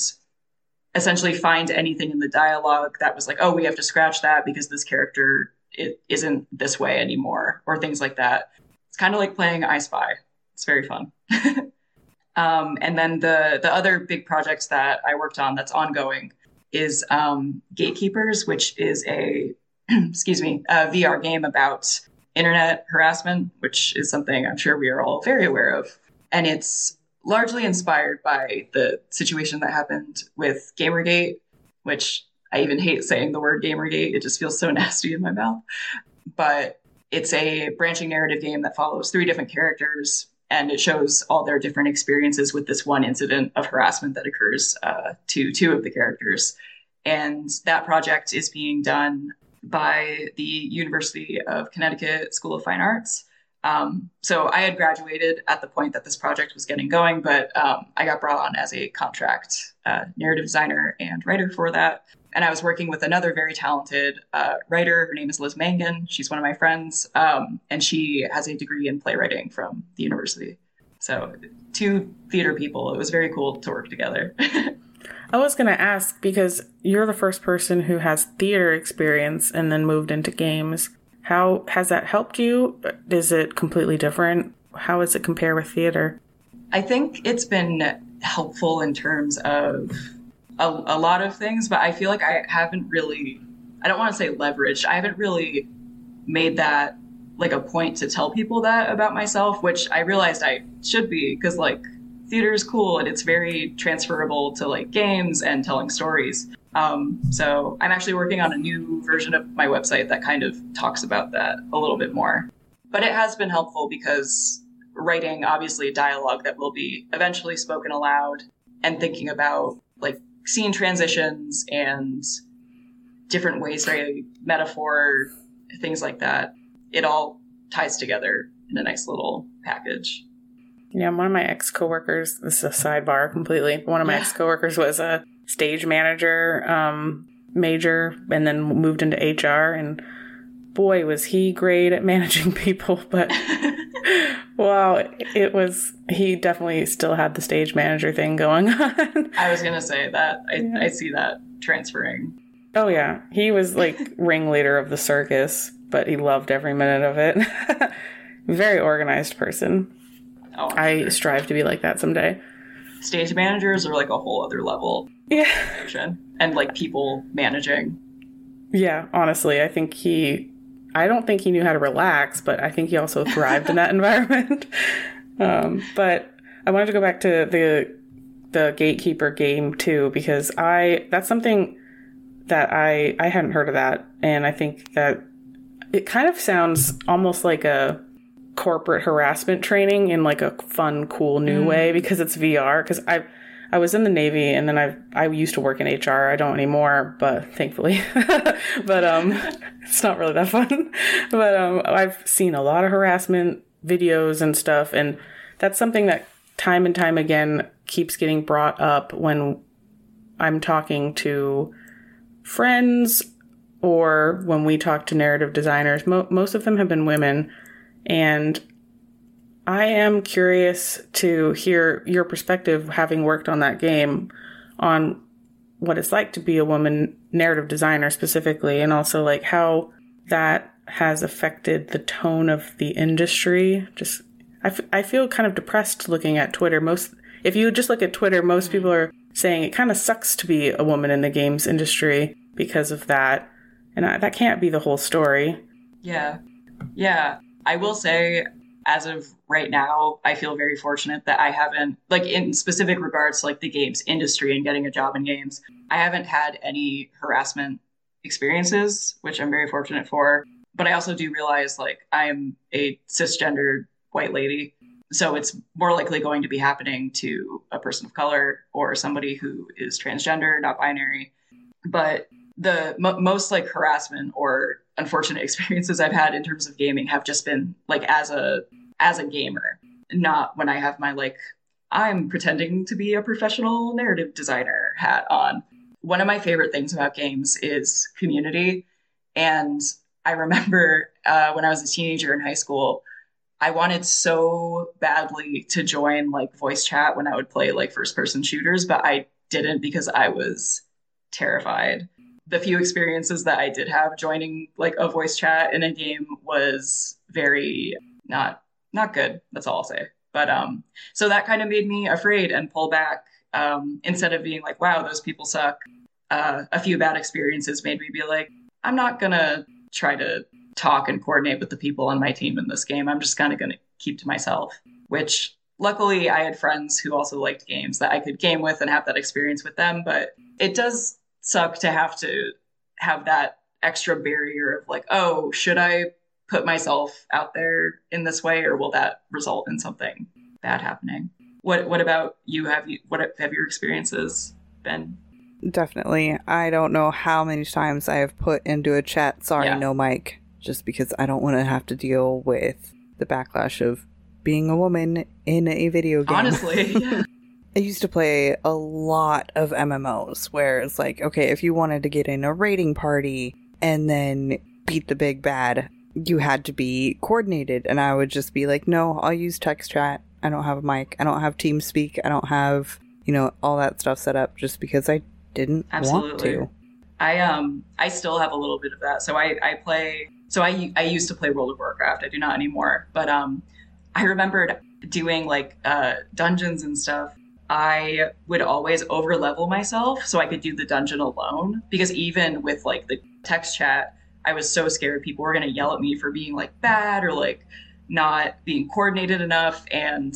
essentially find anything in the dialogue that was like, oh, we have to scratch that because this character it isn't this way anymore, or things like that. It's kind of like playing I Spy. It's very fun. um, and then the the other big projects that I worked on that's ongoing is um, Gatekeepers, which is a excuse me a VR game about internet harassment, which is something I'm sure we are all very aware of. And it's largely inspired by the situation that happened with Gamergate, which I even hate saying the word Gamergate. It just feels so nasty in my mouth. But it's a branching narrative game that follows three different characters and it shows all their different experiences with this one incident of harassment that occurs uh, to two of the characters. And that project is being done by the University of Connecticut School of Fine Arts. Um, so I had graduated at the point that this project was getting going, but um, I got brought on as a contract uh, narrative designer and writer for that. And I was working with another very talented uh, writer. Her name is Liz Mangan. She's one of my friends, um, and she has a degree in playwriting from the university. So, two theater people. It was very cool to work together. I was going to ask because you're the first person who has theater experience and then moved into games. How has that helped you? Is it completely different? How does it compare with theater? I think it's been helpful in terms of a, a lot of things, but I feel like I haven't really, I don't want to say leveraged, I haven't really made that like a point to tell people that about myself, which I realized I should be because like theater is cool and it's very transferable to like games and telling stories. Um, so I'm actually working on a new version of my website that kind of talks about that a little bit more. But it has been helpful because writing obviously dialogue that will be eventually spoken aloud and thinking about like scene transitions and different ways to metaphor things like that. It all ties together in a nice little package. Yeah, one of my ex coworkers, this is a sidebar completely. One of my Yeah. ex coworkers was a stage manager, um, major, and then moved into HR. And boy, was he great at managing people. But wow, it was, he definitely still had the stage manager thing going on. I was gonna say that I, I see that transferring. oh, yeah. He was like ringleader of the circus, but he loved every minute of it. Very organized person. Oh, I strive to be like that someday. stage managers are like a whole other level Yeah. and like people managing. Yeah, honestly, I think he I don't think he knew how to relax, but I think he also thrived in that environment. Um, but I wanted to go back to the the gatekeeper game too because I that's something that I I hadn't heard of that and I think that it kind of sounds almost like a corporate harassment training in like a fun cool new way because it's VR because I I was in the Navy and then I I used to work in HR. I don't anymore, but thankfully. but um it's not really that fun. but um I've seen a lot of harassment videos and stuff and that's something that time and time again keeps getting brought up when I'm talking to friends or when we talk to narrative designers. Mo- most of them have been women and I am curious to hear your perspective, having worked on that game, on what it's like to be a woman narrative designer specifically, and also like how that has affected the tone of the industry. Just, I, f- I feel kind of depressed looking at Twitter. Most, if you just look at Twitter, most mm-hmm. people are saying it kind of sucks to be a woman in the games industry because of that. And I, that can't be the whole story. Yeah. Yeah. I will say, as of right now, I feel very fortunate that I haven't, like, in specific regards to like the games industry and getting a job in games, I haven't had any harassment experiences, which I'm very fortunate for. But I also do realize, like, I'm a cisgender white lady. So it's more likely going to be happening to a person of color or somebody who is transgender, not binary. But the mo- most like harassment or unfortunate experiences I've had in terms of gaming have just been like as a as a gamer, not when I have my like I'm pretending to be a professional narrative designer hat on. One of my favorite things about games is community, and I remember uh, when I was a teenager in high school, I wanted so badly to join like voice chat when I would play like first person shooters, but I didn't because I was terrified the few experiences that I did have joining like a voice chat in a game was very not not good. That's all I'll say. But um, so that kind of made me afraid and pull back. Um, instead of being like, "Wow, those people suck," uh, a few bad experiences made me be like, "I'm not gonna try to talk and coordinate with the people on my team in this game. I'm just kind of gonna keep to myself." Which luckily I had friends who also liked games that I could game with and have that experience with them. But it does suck to have to have that extra barrier of like, oh, should I put myself out there in this way, or will that result in something bad happening? What What about you? Have you what have your experiences been? Definitely. I don't know how many times I have put into a chat, sorry, Yeah. no mic, just because I don't want to have to deal with the backlash of being a woman in a video game. Honestly, yeah. I used to play a lot of MMOs where it's like, okay, if you wanted to get in a raiding party and then beat the big bad, you had to be coordinated. And I would just be like, no, I'll use text chat. I don't have a mic. I don't have TeamSpeak. I don't have, you know, all that stuff set up just because I didn't want Absolutely. to. I um I still have a little bit of that. So I I play so I I used to play World of Warcraft. I do not anymore. But um I remembered doing like uh dungeons and stuff. I would always over level myself so I could do the dungeon alone because even with like the text chat, I was so scared people were going to yell at me for being like bad or like not being coordinated enough and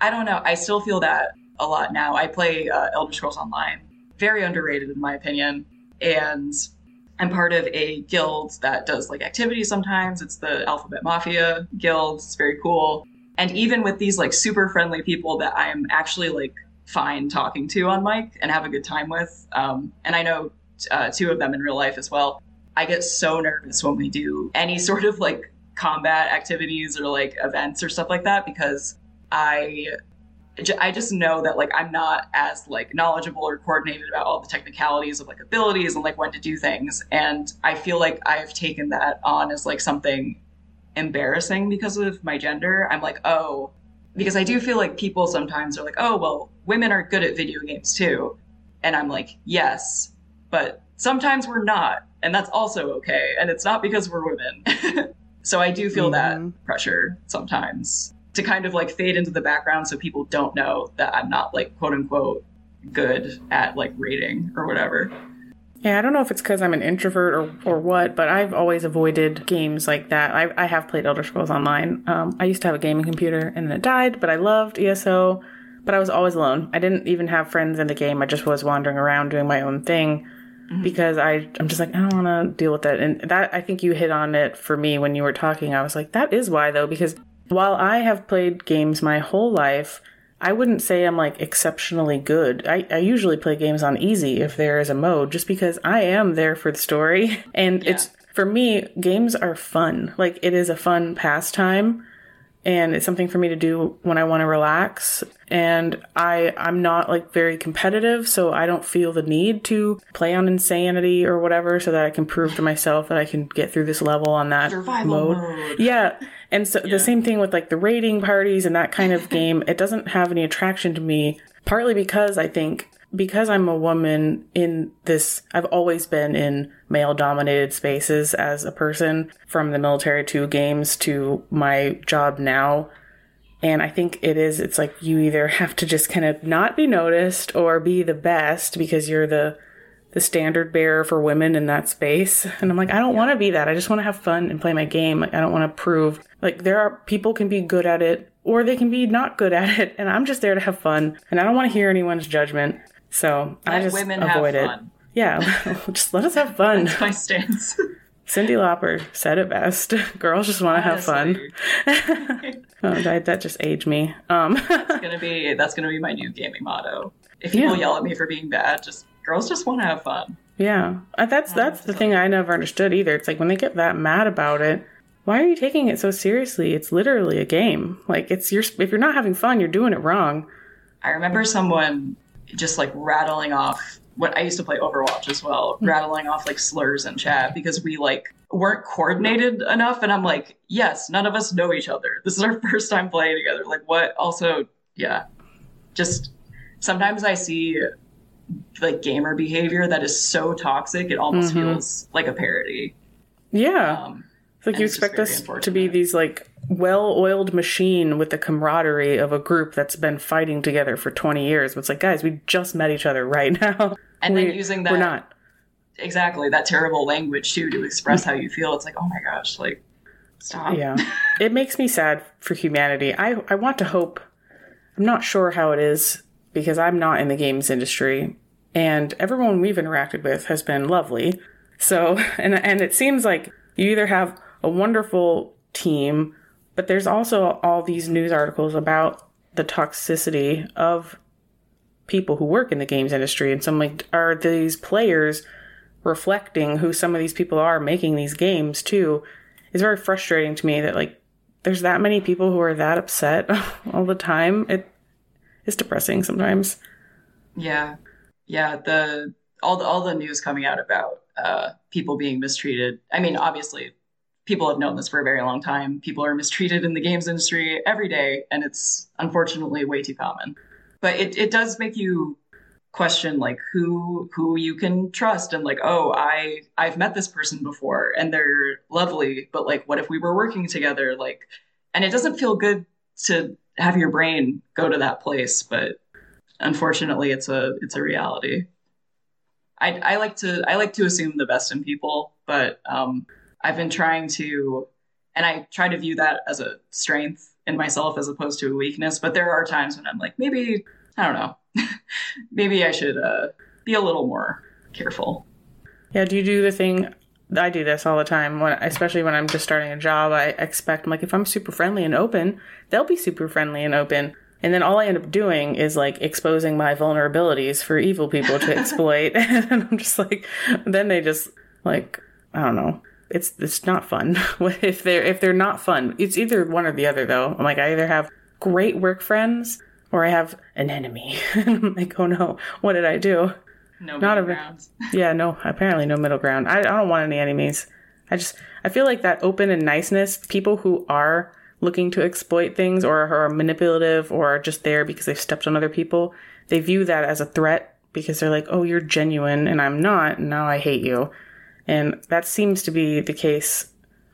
I don't know. I still feel that a lot now. I play uh, Elder Scrolls Online very underrated in my opinion. And I'm part of a guild that does like activities sometimes. It's the Alphabet Mafia Guild. It's very cool. And even with these like super friendly people that I'm actually like fine talking to on mic and have a good time with, um, and I know uh, two of them in real life as well, I get so nervous when we do any sort of like combat activities or like events or stuff like that because I I just know that like I'm not as like knowledgeable or coordinated about all the technicalities of like abilities and like when to do things and I feel like I've taken that on as like something embarrassing because of my gender. I'm like, "Oh, because I do feel like people sometimes are like, "Oh, well, women are good at video games too." And I'm like, "Yes, but sometimes we're not, and that's also okay, and it's not because we're women." so I do feel Mm-hmm. that pressure sometimes to kind of like fade into the background so people don't know that I'm not like quote unquote good at like reading or whatever. Yeah, I don't know if it's because I'm an introvert or, or what, but I've always avoided games like that. I, I have played Elder Scrolls Online. Um, I used to have a gaming computer and then it died, but I loved ESO, but I was always alone. I didn't even have friends in the game. I just was wandering around doing my own thing Mm-hmm. because I, I'm just like, I don't want to deal with that. And that, I think you hit on it for me when you were talking. I was like, that is why though, because while I have played games my whole life, I wouldn't say I'm like exceptionally good. I, I usually play games on easy if there is a mode, just because I am there for the story. And it's for me, games are fun. Like it is a fun pastime and it's something for me to do when I want to relax. And I I'm not like very competitive, so I don't feel the need to play on insanity or whatever so that I can prove to myself that I can get through this level on that Survival mode. mode. Yeah. And so the same thing with like the raiding parties and that kind of game, it doesn't have any attraction to me, partly because I think because I'm a woman in this, I've always been in male dominated spaces as a person from the military to games to my job now. And I think it is, it's like you either have to just kind of not be noticed or be the best because you're the, the standard bearer for women in that space. And I'm like, I don't want to be that. I just want to have fun and play my game. Like, I don't want to prove like there are people can be good at it or they can be not good at it. And I'm just there to have fun and I don't want to hear anyone's judgment. So I just women have avoid it. fun. Yeah. just let us have fun. My stance. Cyndi Lauper said it best. Girls just want to have fun. oh, that, that just aged me. Um, That's gonna be that's gonna be my new gaming motto. If people Yeah. yell at me for being bad, just girls just want to have fun. Yeah, Uh, that's that's the thing I never understood either. It's like when they get that mad about it, why are you taking it so seriously? It's literally a game. Like it's your if you're not having fun, you're doing it wrong. I remember someone just like rattling off what I used to play Overwatch as well, Hmm. rattling off like slurs in chat because we like weren't coordinated enough. And I'm like, yes, none of us know each other. This is our first time playing together. Like, what? Also, yeah, just sometimes I see like gamer behavior that is so toxic, it almost Mhm. feels like a parody. Yeah, Um, it's like you expect us to be these like well-oiled machine with the camaraderie of a group that's been fighting together for 20 years. But it's like, guys, we just met each other right now. And then We- using we're that- not. exactly that terrible language too to express how you feel. It's like, oh my gosh, like stop. Yeah. it makes me sad for humanity. I, I want to hope, I'm not sure how it is because I'm not in the games industry and everyone we've interacted with has been lovely. So, and, and it seems like you either have a wonderful team, but there's also all these news articles about the toxicity of people who work in the games industry. And so I'm like, are these players reflecting who some of these people are making these games too? It's very frustrating to me that like there's that many people who are that upset all the time. It is depressing sometimes. Yeah, yeah. The all the all the news coming out about uh, people being mistreated. I mean, obviously, people have known this for a very long time. People are mistreated in the games industry every day, and it's unfortunately way too common. But it it does make you question like who who you can trust and like oh i i've met this person before and they're lovely but like what if we were working together like and it doesn't feel good to have your brain go to that place but unfortunately it's a it's a reality i i like to i like to assume the best in people but um i've been trying to and i try to view that as a strength in myself as opposed to a weakness but there are times when i'm like maybe i don't know maybe i should uh be a little more careful. Yeah, do you do the thing? I do this all the time, when, especially when I'm just starting a job. I expect, I'm like, if I'm super friendly and open, they'll be super friendly and open. And then all I end up doing is like exposing my vulnerabilities for evil people to exploit. and I'm just like, then they just like, I don't know. It's it's not fun if they're if they're not fun. It's either one or the other though. I'm like I either have great work friends or I have an enemy. I'm like, oh no, what did I do? No Not middle a- grounds. Yeah, no, apparently no middle ground. I, I don't want any enemies. I just, I feel like that open and niceness, people who are looking to exploit things or are manipulative or are just there because they've stepped on other people, they view that as a threat because they're like, oh, you're genuine and I'm not, and now I hate you. And that seems to be the case.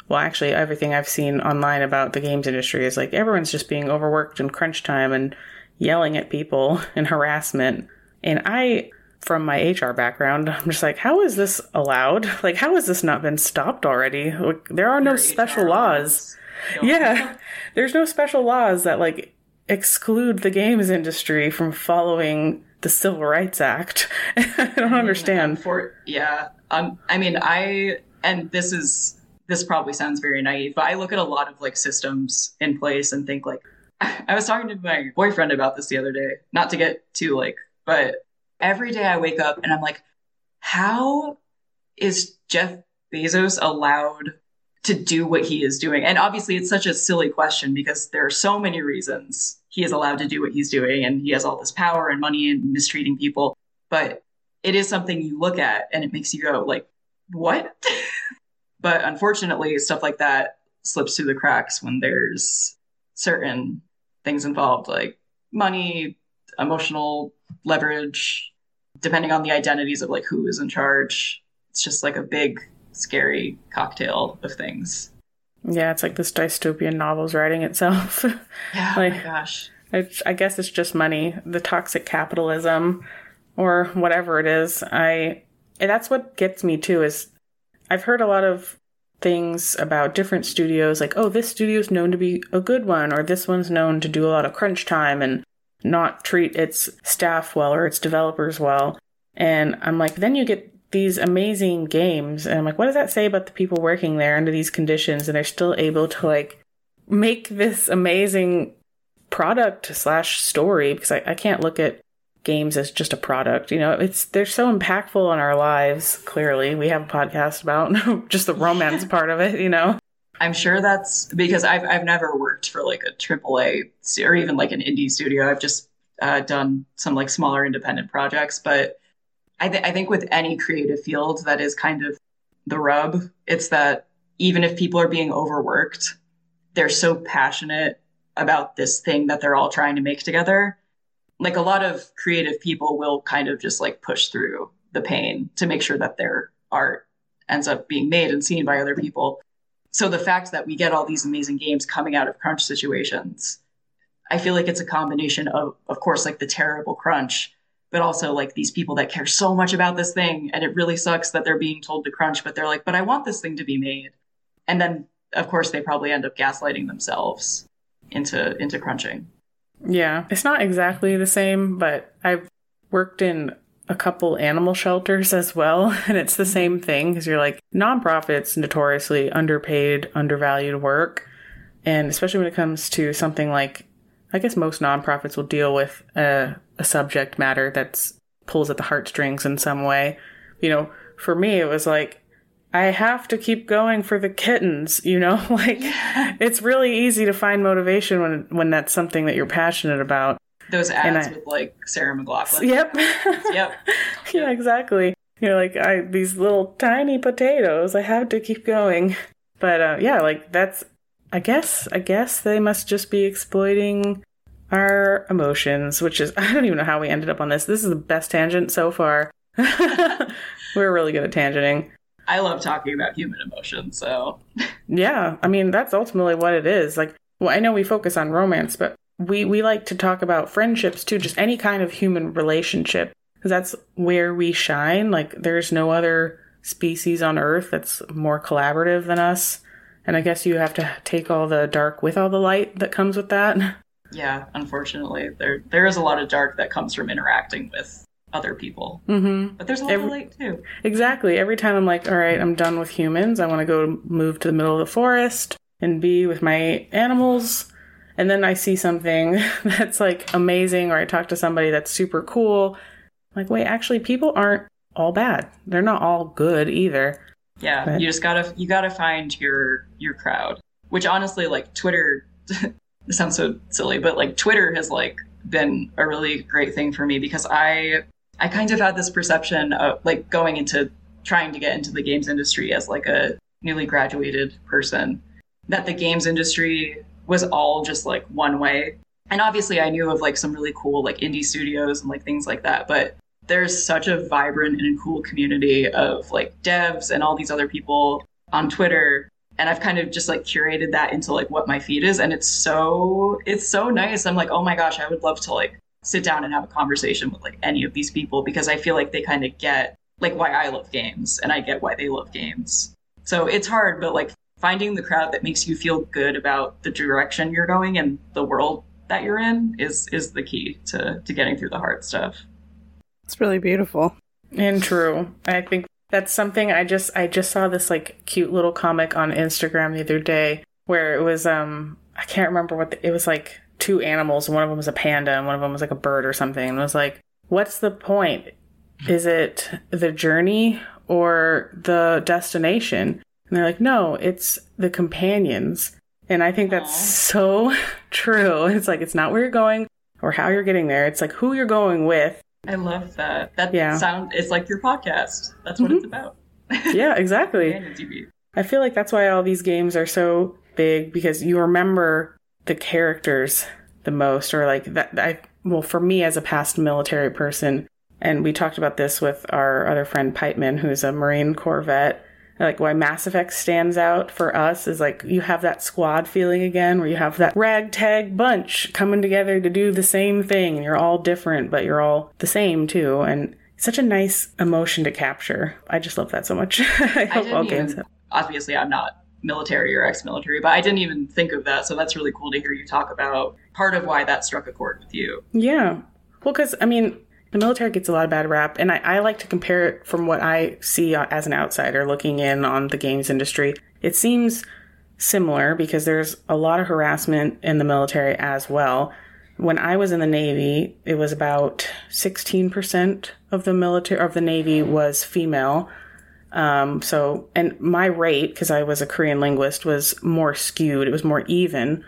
Well, actually, everything I've seen online about the games industry is like everyone's just being overworked in crunch time and yelling at people and harassment. And I, from my HR background, I'm just like, how is this allowed? Like, how has this not been stopped already? Like, there are no Your special HR laws. Yeah, there's no special laws that like exclude the games industry from following the Civil Rights Act. I don't understand. For yeah, um, I mean, I and this is this probably sounds very naive, but I look at a lot of like systems in place and think like I was talking to my boyfriend about this the other day. Not to get too like, but every day I wake up and I'm like, how is Jeff Bezos allowed to do what he is doing? And obviously, it's such a silly question because there are so many reasons he is allowed to do what he's doing, and he has all this power and money and mistreating people. But it is something you look at and it makes you go like, what? but unfortunately, stuff like that slips through the cracks when there's certain things involved, like money, emotional leverage, depending on the identities of like who is in charge. It's just like a big, scary cocktail of things. Yeah, it's like this dystopian novel's writing itself. Yeah, Like- oh my gosh. It's, I guess it's just money, the toxic capitalism, or whatever it is. I and that's what gets me too. Is I've heard a lot of things about different studios, like oh, this studio is known to be a good one, or this one's known to do a lot of crunch time and not treat its staff well or its developers well. And I'm like, then you get these amazing games, and I'm like, what does that say about the people working there under these conditions? And they're still able to like make this amazing product slash story because I, I can't look at games as just a product you know it's they're so impactful on our lives clearly we have a podcast about just the romance part of it you know I'm sure that's because I've I've never worked for like a AAA or even like an indie studio. I've just uh, done some like smaller independent projects, but I, th- I think with any creative field, that is kind of the rub. It's that even if people are being overworked, they're so passionate about this thing that they're all trying to make together. Like a lot of creative people will kind of just like push through the pain to make sure that their art ends up being made and seen by other people so the fact that we get all these amazing games coming out of crunch situations i feel like it's a combination of of course like the terrible crunch but also like these people that care so much about this thing and it really sucks that they're being told to crunch but they're like but i want this thing to be made. And then of course they probably end up gaslighting themselves into into crunching. Yeah it's not exactly the same but i've worked in a couple animal shelters as well and it's the same thing because you're like nonprofits notoriously underpaid undervalued work and especially when it comes to something like i guess most nonprofits will deal with a, a subject matter that's pulls at the heartstrings in some way. You know for me it was like i have to keep going for the kittens you know? Like it's really easy to find motivation when when that's something that you're passionate about. Those ads I- with like Sarah McLachlan yep. Yep. Yeah exactly. You're like i these little tiny potatoes i have to keep going. But uh yeah like that's i guess i guess they must just be exploiting our emotions which is i don't even know how we ended up on this. This is the best tangent so far. We're really good at tangenting. I love talking about human emotion so. Yeah i mean that's ultimately what it is. Like well i know we focus on romance but we we like to talk about friendships too just any kind of human relationship because that's where we shine. Like there's no other species on earth that's more collaborative than us. And i guess you have to take all the dark with all the light that comes with that yeah unfortunately there there is a lot of dark that comes from interacting with other people. Mm-hmm. But there's a lot Every- of light too. Exactly. Every time I'm like, all right, I'm done with humans. I want to go move to the middle of the forest and be with my animals. And then I see something that's like amazing, or I talk to somebody that's super cool. I'm like, wait, actually, people aren't all bad. They're not all good either. Yeah, Right. you just gotta you gotta find your your crowd. Which honestly, like Twitter, this sounds so silly, but like Twitter has like been a really great thing for me because I I kind of had this perception of like going into trying to get into the games industry as like a newly graduated person that the games industry was all just like one way. And obviously I knew of like some really cool like indie studios and like things like that, but there's such a vibrant and cool community of like devs and all these other people on Twitter and I've kind of just like curated that into like what my feed is and it's so it's so nice. I'm like, "Oh my gosh, I would love to like sit down and have a conversation with like any of these people because I feel like they kind of get like why I love games and I get why they love games." So it's hard, but like finding the crowd that makes you feel good about the direction you're going and the world that you're in is is the key to to getting through the hard stuff. It's really beautiful. And true. I think that's something I just I just saw this like cute little comic on Instagram the other day where it was um I can't remember what the, it was like two animals. One of them was a panda and one of them was like a bird or something. And it was like what's the point? Is it the journey or the destination? And they're like no it's the companions. And I think that's so true. It's like it's not where you're going or how you're getting there. It's like who you're going with I love that. That Yeah. sound is like your podcast. That's what Mhm. it's about. yeah exactly I feel like that's why all these games are so big because you remember the characters the most, or like that. I well, for me as a past military person, and we talked about this with our other friend Pipeman, who's a Marine Corps vet. Like why Mass Effect stands out for us is like you have that squad feeling again, where you have that ragtag bunch coming together to do the same thing, and you're all different, but you're all the same too, and such a nice emotion to capture. I just love that so much. I I all games even, have. obviously I'm not military or ex-military, but I didn't even think of that. So that's really cool to hear you talk about part of why that struck a chord with you. Yeah. Well, because, I mean, the military gets a lot of bad rap, and I, I like to compare it from what I see uh, as an outsider looking in on the games industry. It seems similar because there's a lot of harassment in the military as well. When I was in the Navy, it was about 16% of the military, of the Navy was female. Um, so, and my rate, because I was a Korean linguist, was more skewed. It was more even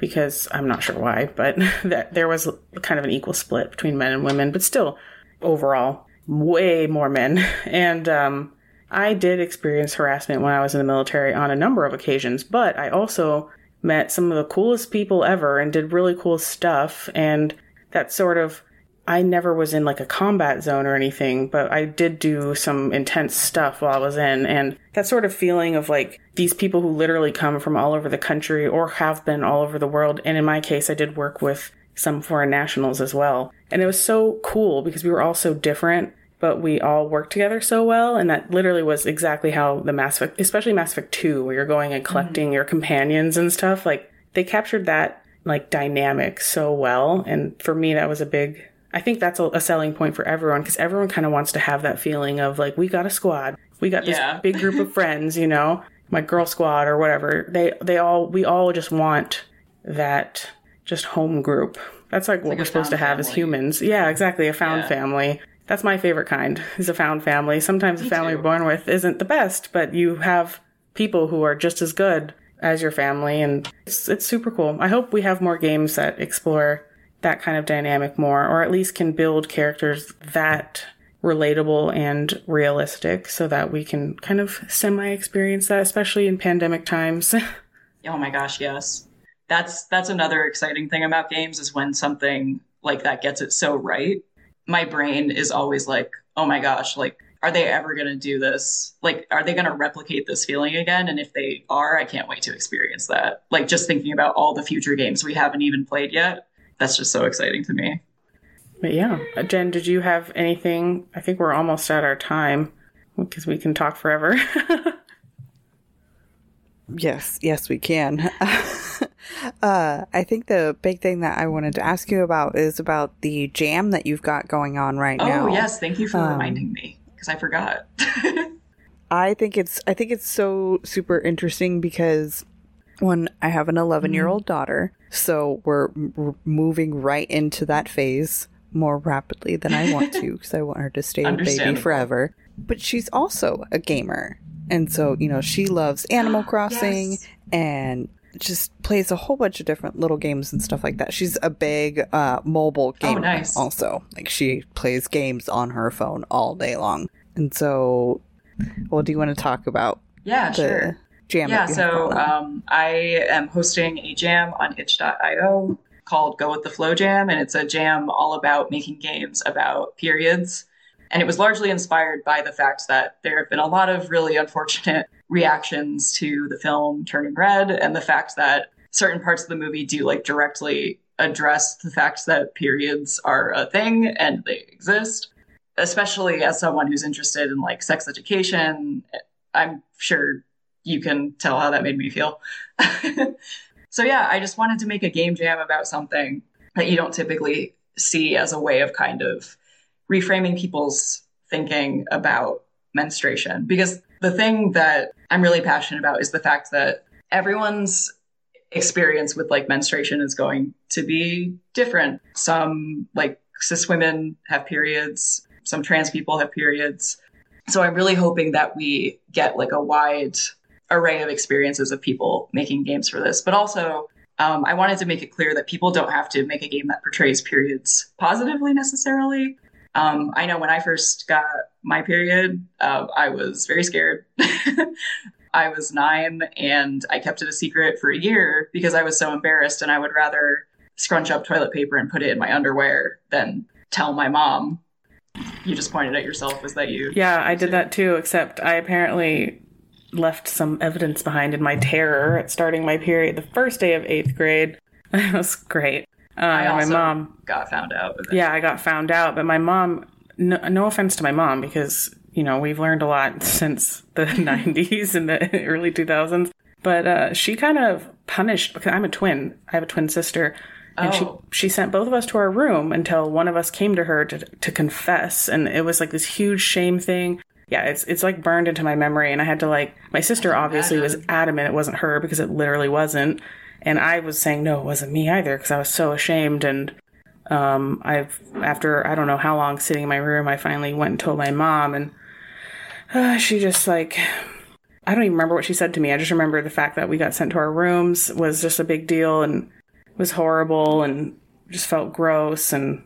because I'm not sure why, but that there was kind of an equal split between men and women, but still overall way more men. And um, I did experience harassment when I was in the military on a number of occasions, but I also met some of the coolest people ever and did really cool stuff. And that sort of, I never was in like a combat zone or anything, but I did do some intense stuff while I was in. And that sort of feeling of like these people who literally come from all over the country or have been all over the world. And in my case, I did work with some foreign nationals as well. And it was so cool because we were all so different, but we all worked together so well. And that literally was exactly how the Mass Effect, especially Mass Effect 2, where you're going and collecting mm-hmm. your companions and stuff, like they captured that like dynamic so well. And for me, that was a big, I think that's a, a selling point for everyone because everyone kind of wants to have that feeling of like, we got a squad. We got this Yeah. big group of friends, you know, my girl squad or whatever. They, they all, we all just want that just home group. That's like what like we're supposed to have as humans. Yeah, exactly. A found Yeah. family. That's my favorite kind. Is a found family. Sometimes the Me family too. you're born with isn't the best, but you have people who are just as good as your family, and it's, it's super cool. I hope we have more games that explore that kind of dynamic more, or at least can build characters that relatable and realistic, so that we can kind of semi experience that, especially in pandemic times. Oh my gosh, yes. That's that's another exciting thing about games is when something like that gets it so right. My brain is always like, "Oh my gosh, like are they ever going to do this? Like are they going to replicate this feeling again? And if they are, I can't wait to experience that. Like just thinking about all the future games we haven't even played yet. That's just so exciting to me. But yeah, Uh, Jen, did you have anything? I think we're almost at our time because we can talk forever. Yes, yes, we can. uh, I think the big thing that I wanted to ask you about is about the jam that you've got going on right oh, now. Oh yes. Thank you for Um, reminding me because I forgot. I think it's I think it's so super interesting because when I have an 11 year Mm-hmm. old daughter, so we're m- moving right into that phase more rapidly than I want to because I want her to stay a baby forever. But she's also a gamer, and so you know she loves Animal Crossing Yes. and just plays a whole bunch of different little games and stuff like that. She's a big uh, mobile gamer Oh, nice. also. Like she plays games on her phone all day long. And so well, do you want to talk about yeah, the sure. Jam? Yeah, that you have so um, I am hosting a jam on itch.io called Go With the Flow Jam, and it's a jam all about making games about periods. And it was largely inspired by the fact that there have been a lot of really unfortunate reactions to the film Turning Red, and the fact that certain parts of the movie do like directly address the fact that periods are a thing and they exist. Especially as someone who's interested in like sex education, I'm sure you can tell how that made me feel. so yeah, I just wanted to make a game jam about something that you don't typically see as a way of kind of reframing people's thinking about menstruation because the thing that I'm really passionate about is the fact that everyone's experience with like menstruation is going to be different. Some like cis women have periods, some trans people have periods. So I'm really hoping that we get like a wide array of experiences of people making games for this. But also, um, I wanted to make it clear that people don't have to make a game that portrays periods positively necessarily. Um, I know when I first got my period, uh, I was very scared. I was nine and I kept it a secret for a year because I was so embarrassed and I would rather scrunch up toilet paper and put it in my underwear than tell my mom. You just pointed at yourself. Was that you? Yeah, I did that too, except I apparently left some evidence behind in my terror at starting my period the first day of eighth grade. It was great. Uh, my mom, got found out. yeah, I got found out, but my mom, no, no offense to my mom, because, you know, we've learned a lot since the 90s and the early 2000s, but uh, she kind of punished, because I'm a twin, I have a twin sister. And Oh. she, she sent both of us to our room until one of us came to her to, to confess. And it was like this huge shame thing. Yeah, it's it's like burned into my memory. And I had to like, my sister obviously was adamant it wasn't her because it literally wasn't. And I was saying, no, it wasn't me either because I was so ashamed. And um, I've, after I don't know how long sitting in my room, I finally went and told my mom. And uh, she just like, I don't even remember what she said to me. I just remember the fact that we got sent to our rooms was just a big deal and was horrible and just felt gross and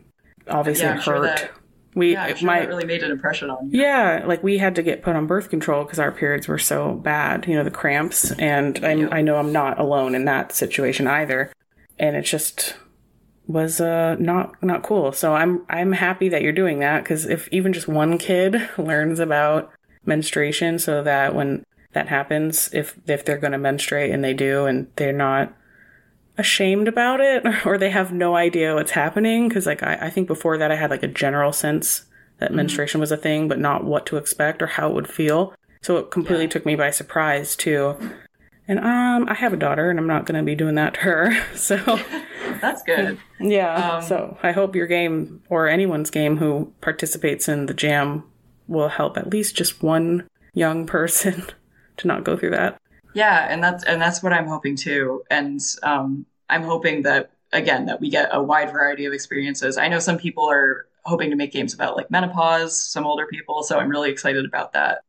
obviously Yeah, hurt. sure we Yeah, sure my really made an impression on you. yeah, like we had to get put on birth control because our periods were so bad, you know, the cramps. And I'm, I know I'm not alone in that situation either. And it just was uh, not not cool. So I'm I'm happy that you're doing that because if even just one kid learns about menstruation, so that when that happens, if if they're going to menstruate and they do, and they're not ashamed about it or they have no idea what's happening because like I, I think before that i had like a general sense that menstruation was a thing but not what to expect or how it would feel. So it completely took me by surprise too. And um i have a daughter and i'm not going to be doing that to her so That's good. yeah Um, so i hope your game or anyone's game who participates in the jam will help at least just one young person to not go through that Yeah, and that's and that's what I'm hoping too. And um, I'm hoping that again that we get a wide variety of experiences. I know some people are hoping to make games about like menopause, some older people, so I'm really excited about that.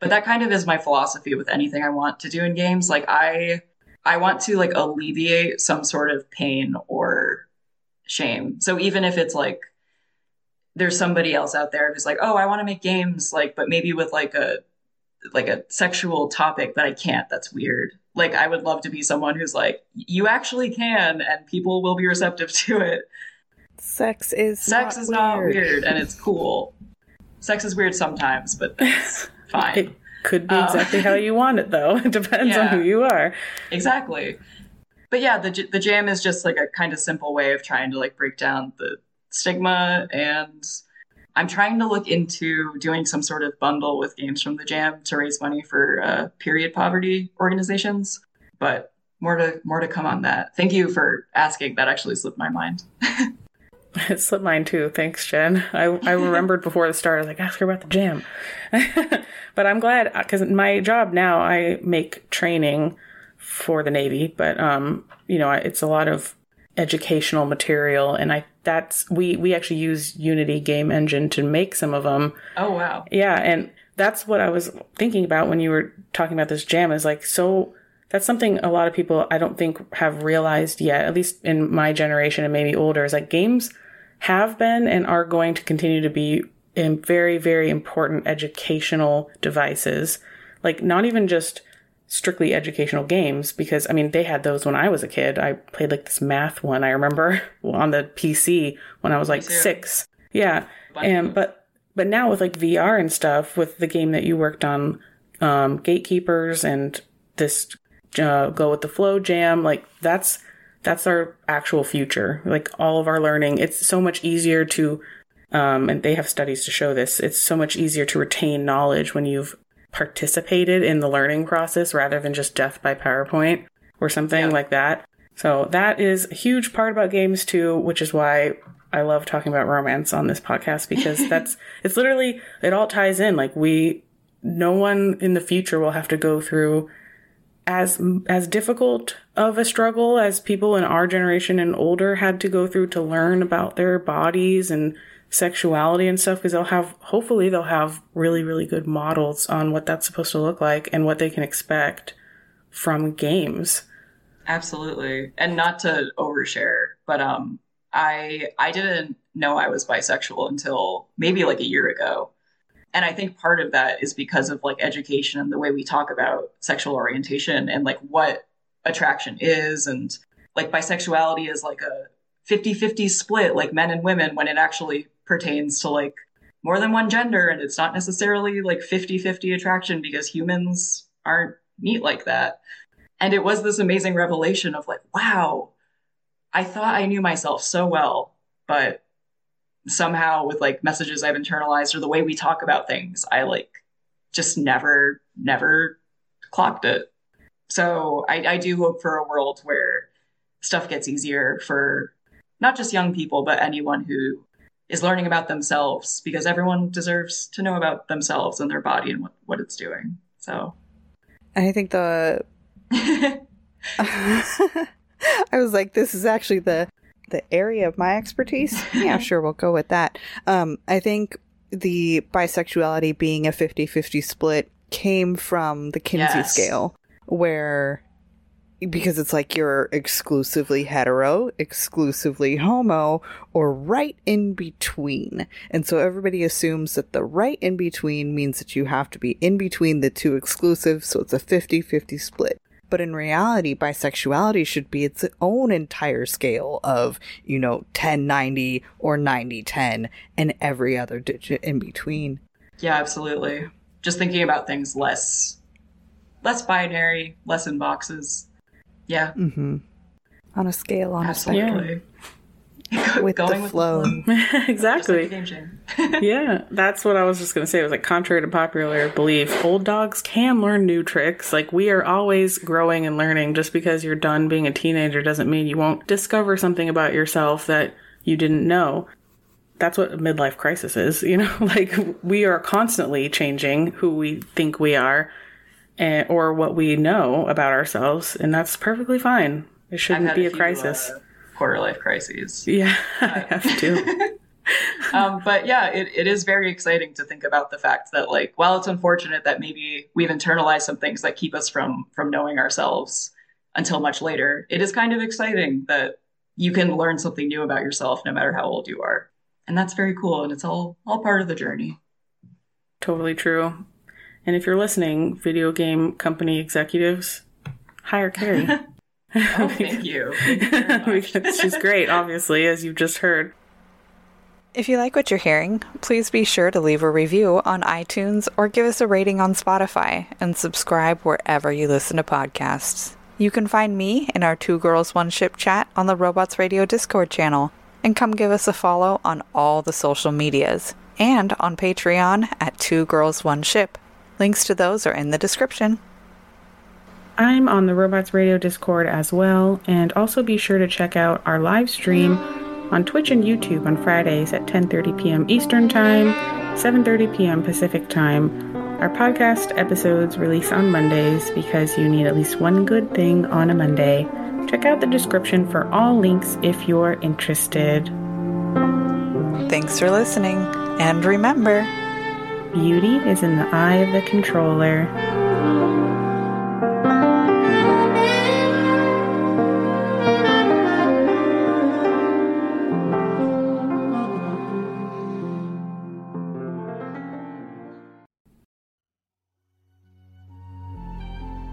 But that kind of is my philosophy with anything I want to do in games. Like I I want to like alleviate some sort of pain or shame. So even if it's like there's somebody else out there who's like, "Oh, I want to make games like but maybe with like a like a sexual topic that I can't. That's weird. Like I would love to be someone who's like, you actually can, and people will be receptive to it. Sex is Sex not is not weird. weird, and it's cool. Sex is weird sometimes, but that's fine. it could be Um, exactly how you want it though it depends on who you are exactly. But yeah, the the jam is just like a kind of simple way of trying to like break down the stigma and I'm trying to look into doing some sort of bundle with games from the jam to raise money for uh, period poverty organizations. But more to more to come on that. Thank you for asking. That actually slipped my mind. It slipped mine too. Thanks, Jen. I, I remembered before the start. I was like, ask her about the jam. but I'm glad because my job now, I make training for the Navy, but um, you know, it's a lot of educational material, and I that's we we actually use Unity game engine to make some of them. Oh wow! Yeah, and that's what I was thinking about when you were talking about this jam. Is like so. That's something a lot of people I don't think have realized yet, at least in my generation and maybe older, is like games have been and are going to continue to be in very, very important educational devices. Like not even just strictly educational games, because I mean, they had those when I was a kid. I played like this math one, I remember on the PC when I was like six. Yeah. And, but, but now with like VR and stuff, with the game that you worked on, um, Gatekeepers and this, uh, Go with the Flow jam, like that's, that's our actual future. Like all of our learning, it's so much easier to, um, and they have studies to show this. It's so much easier to retain knowledge when you've participated in the learning process rather than just death by PowerPoint or something like that. So that is a huge part about games too, which is why I love talking about romance on this podcast because that's, it's literally, it all ties in. Like we, no one in the future will have to go through as as difficult of a struggle as people in our generation and older had to go through to learn about their bodies and sexuality and stuff because they'll have hopefully they'll have really really good models on what that's supposed to look like and what they can expect from games. Absolutely. And not to overshare but um i i didn't know i was bisexual until maybe like a year ago. And i think part of that is because of like education and the way we talk about sexual orientation and like what attraction is. And like bisexuality is like a 50-50 split like men and women when it actually pertains to like more than one gender and it's not necessarily like 50-50 attraction because humans aren't neat like that and it was this amazing revelation of like wow i thought i knew myself so well but somehow with like messages I've internalized or the way we talk about things, I like just never, never clocked it. So I, I do hope for a world where stuff gets easier for not just young people, but anyone who is learning about themselves because everyone deserves to know about themselves and their body and what, what it's doing. So and I think the I was like, this is actually the the area of my expertise. yeah, sure, we'll go with that. Um, I think the bisexuality being a 50-50 split came from the Kinsey Yes. scale, where because it's like you're exclusively hetero, exclusively homo, or right in between. And so everybody assumes that the right in between means that you have to be in between the two exclusive, so it's a 50 50 split. But in reality, bisexuality should be its own entire scale of, you know, 10 90 or 90 10 and every other digit in between. yeah, absolutely. Just thinking about things less less binary, less in boxes. Yeah, Mm-hmm. On a scale, on a spectrum. With Going the with flow. Just like exactly game yeah, that's what I was just going to say. It was like contrary to popular belief, old dogs can learn new tricks. Like we are always growing and learning. Just because you're done being a teenager doesn't mean you won't discover something about yourself that you didn't know. That's what a midlife crisis is, you know? Like we are constantly changing who we think we are and, or what we know about ourselves, and that's perfectly fine. It shouldn't be a, few, crisis. uh, quarter life crises. yeah, I have to. um, but yeah, it, it is very exciting to think about the fact that like while it's unfortunate that maybe we've internalized some things that keep us from from knowing ourselves until much later, it is kind of exciting that you can learn something new about yourself no matter how old you are. And that's very cool and it's all all part of the journey. Totally true. And if you're listening, video game company executives, hire Carrie. Oh, thank you. Thank you very much. because she's great, obviously, as you've just heard. If you like what you're hearing, please be sure to leave a review on iTunes or give us a rating on Spotify and subscribe wherever you listen to podcasts. You can find me in our Two Girls One Ship chat on the Robots Radio Discord channel and come give us a follow on all the social medias and on Patreon at Two Girls One Ship. Links to those are in the description. I'm on the Robots Radio Discord as well, and also be sure to check out our live stream on Twitch and YouTube on Fridays at 10:30 p.m. Eastern Time, 7:30 p.m. Pacific Time. Our podcast episodes release on Mondays because you need at least one good thing on a Monday. Check out the description for all links if you're interested. Thanks for listening, and remember beauty is in the eye of the controller.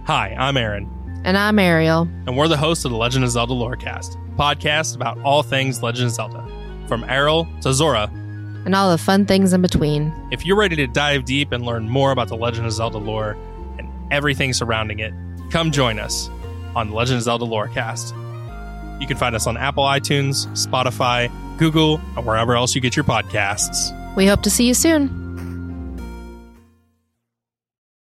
Hi, I'm Aaron. And I'm Ariel. And we're the hosts of the Legend of Zelda Lorecast, podcast about all things Legend of Zelda, from Aryll to Zora, and all the fun things in between. If you're ready to dive deep and learn more about the Legend of Zelda lore and everything surrounding it, come join us on the Legend of Zelda Lorecast. You can find us on Apple iTunes, Spotify, Google, or wherever else you get your podcasts. We hope to see you soon.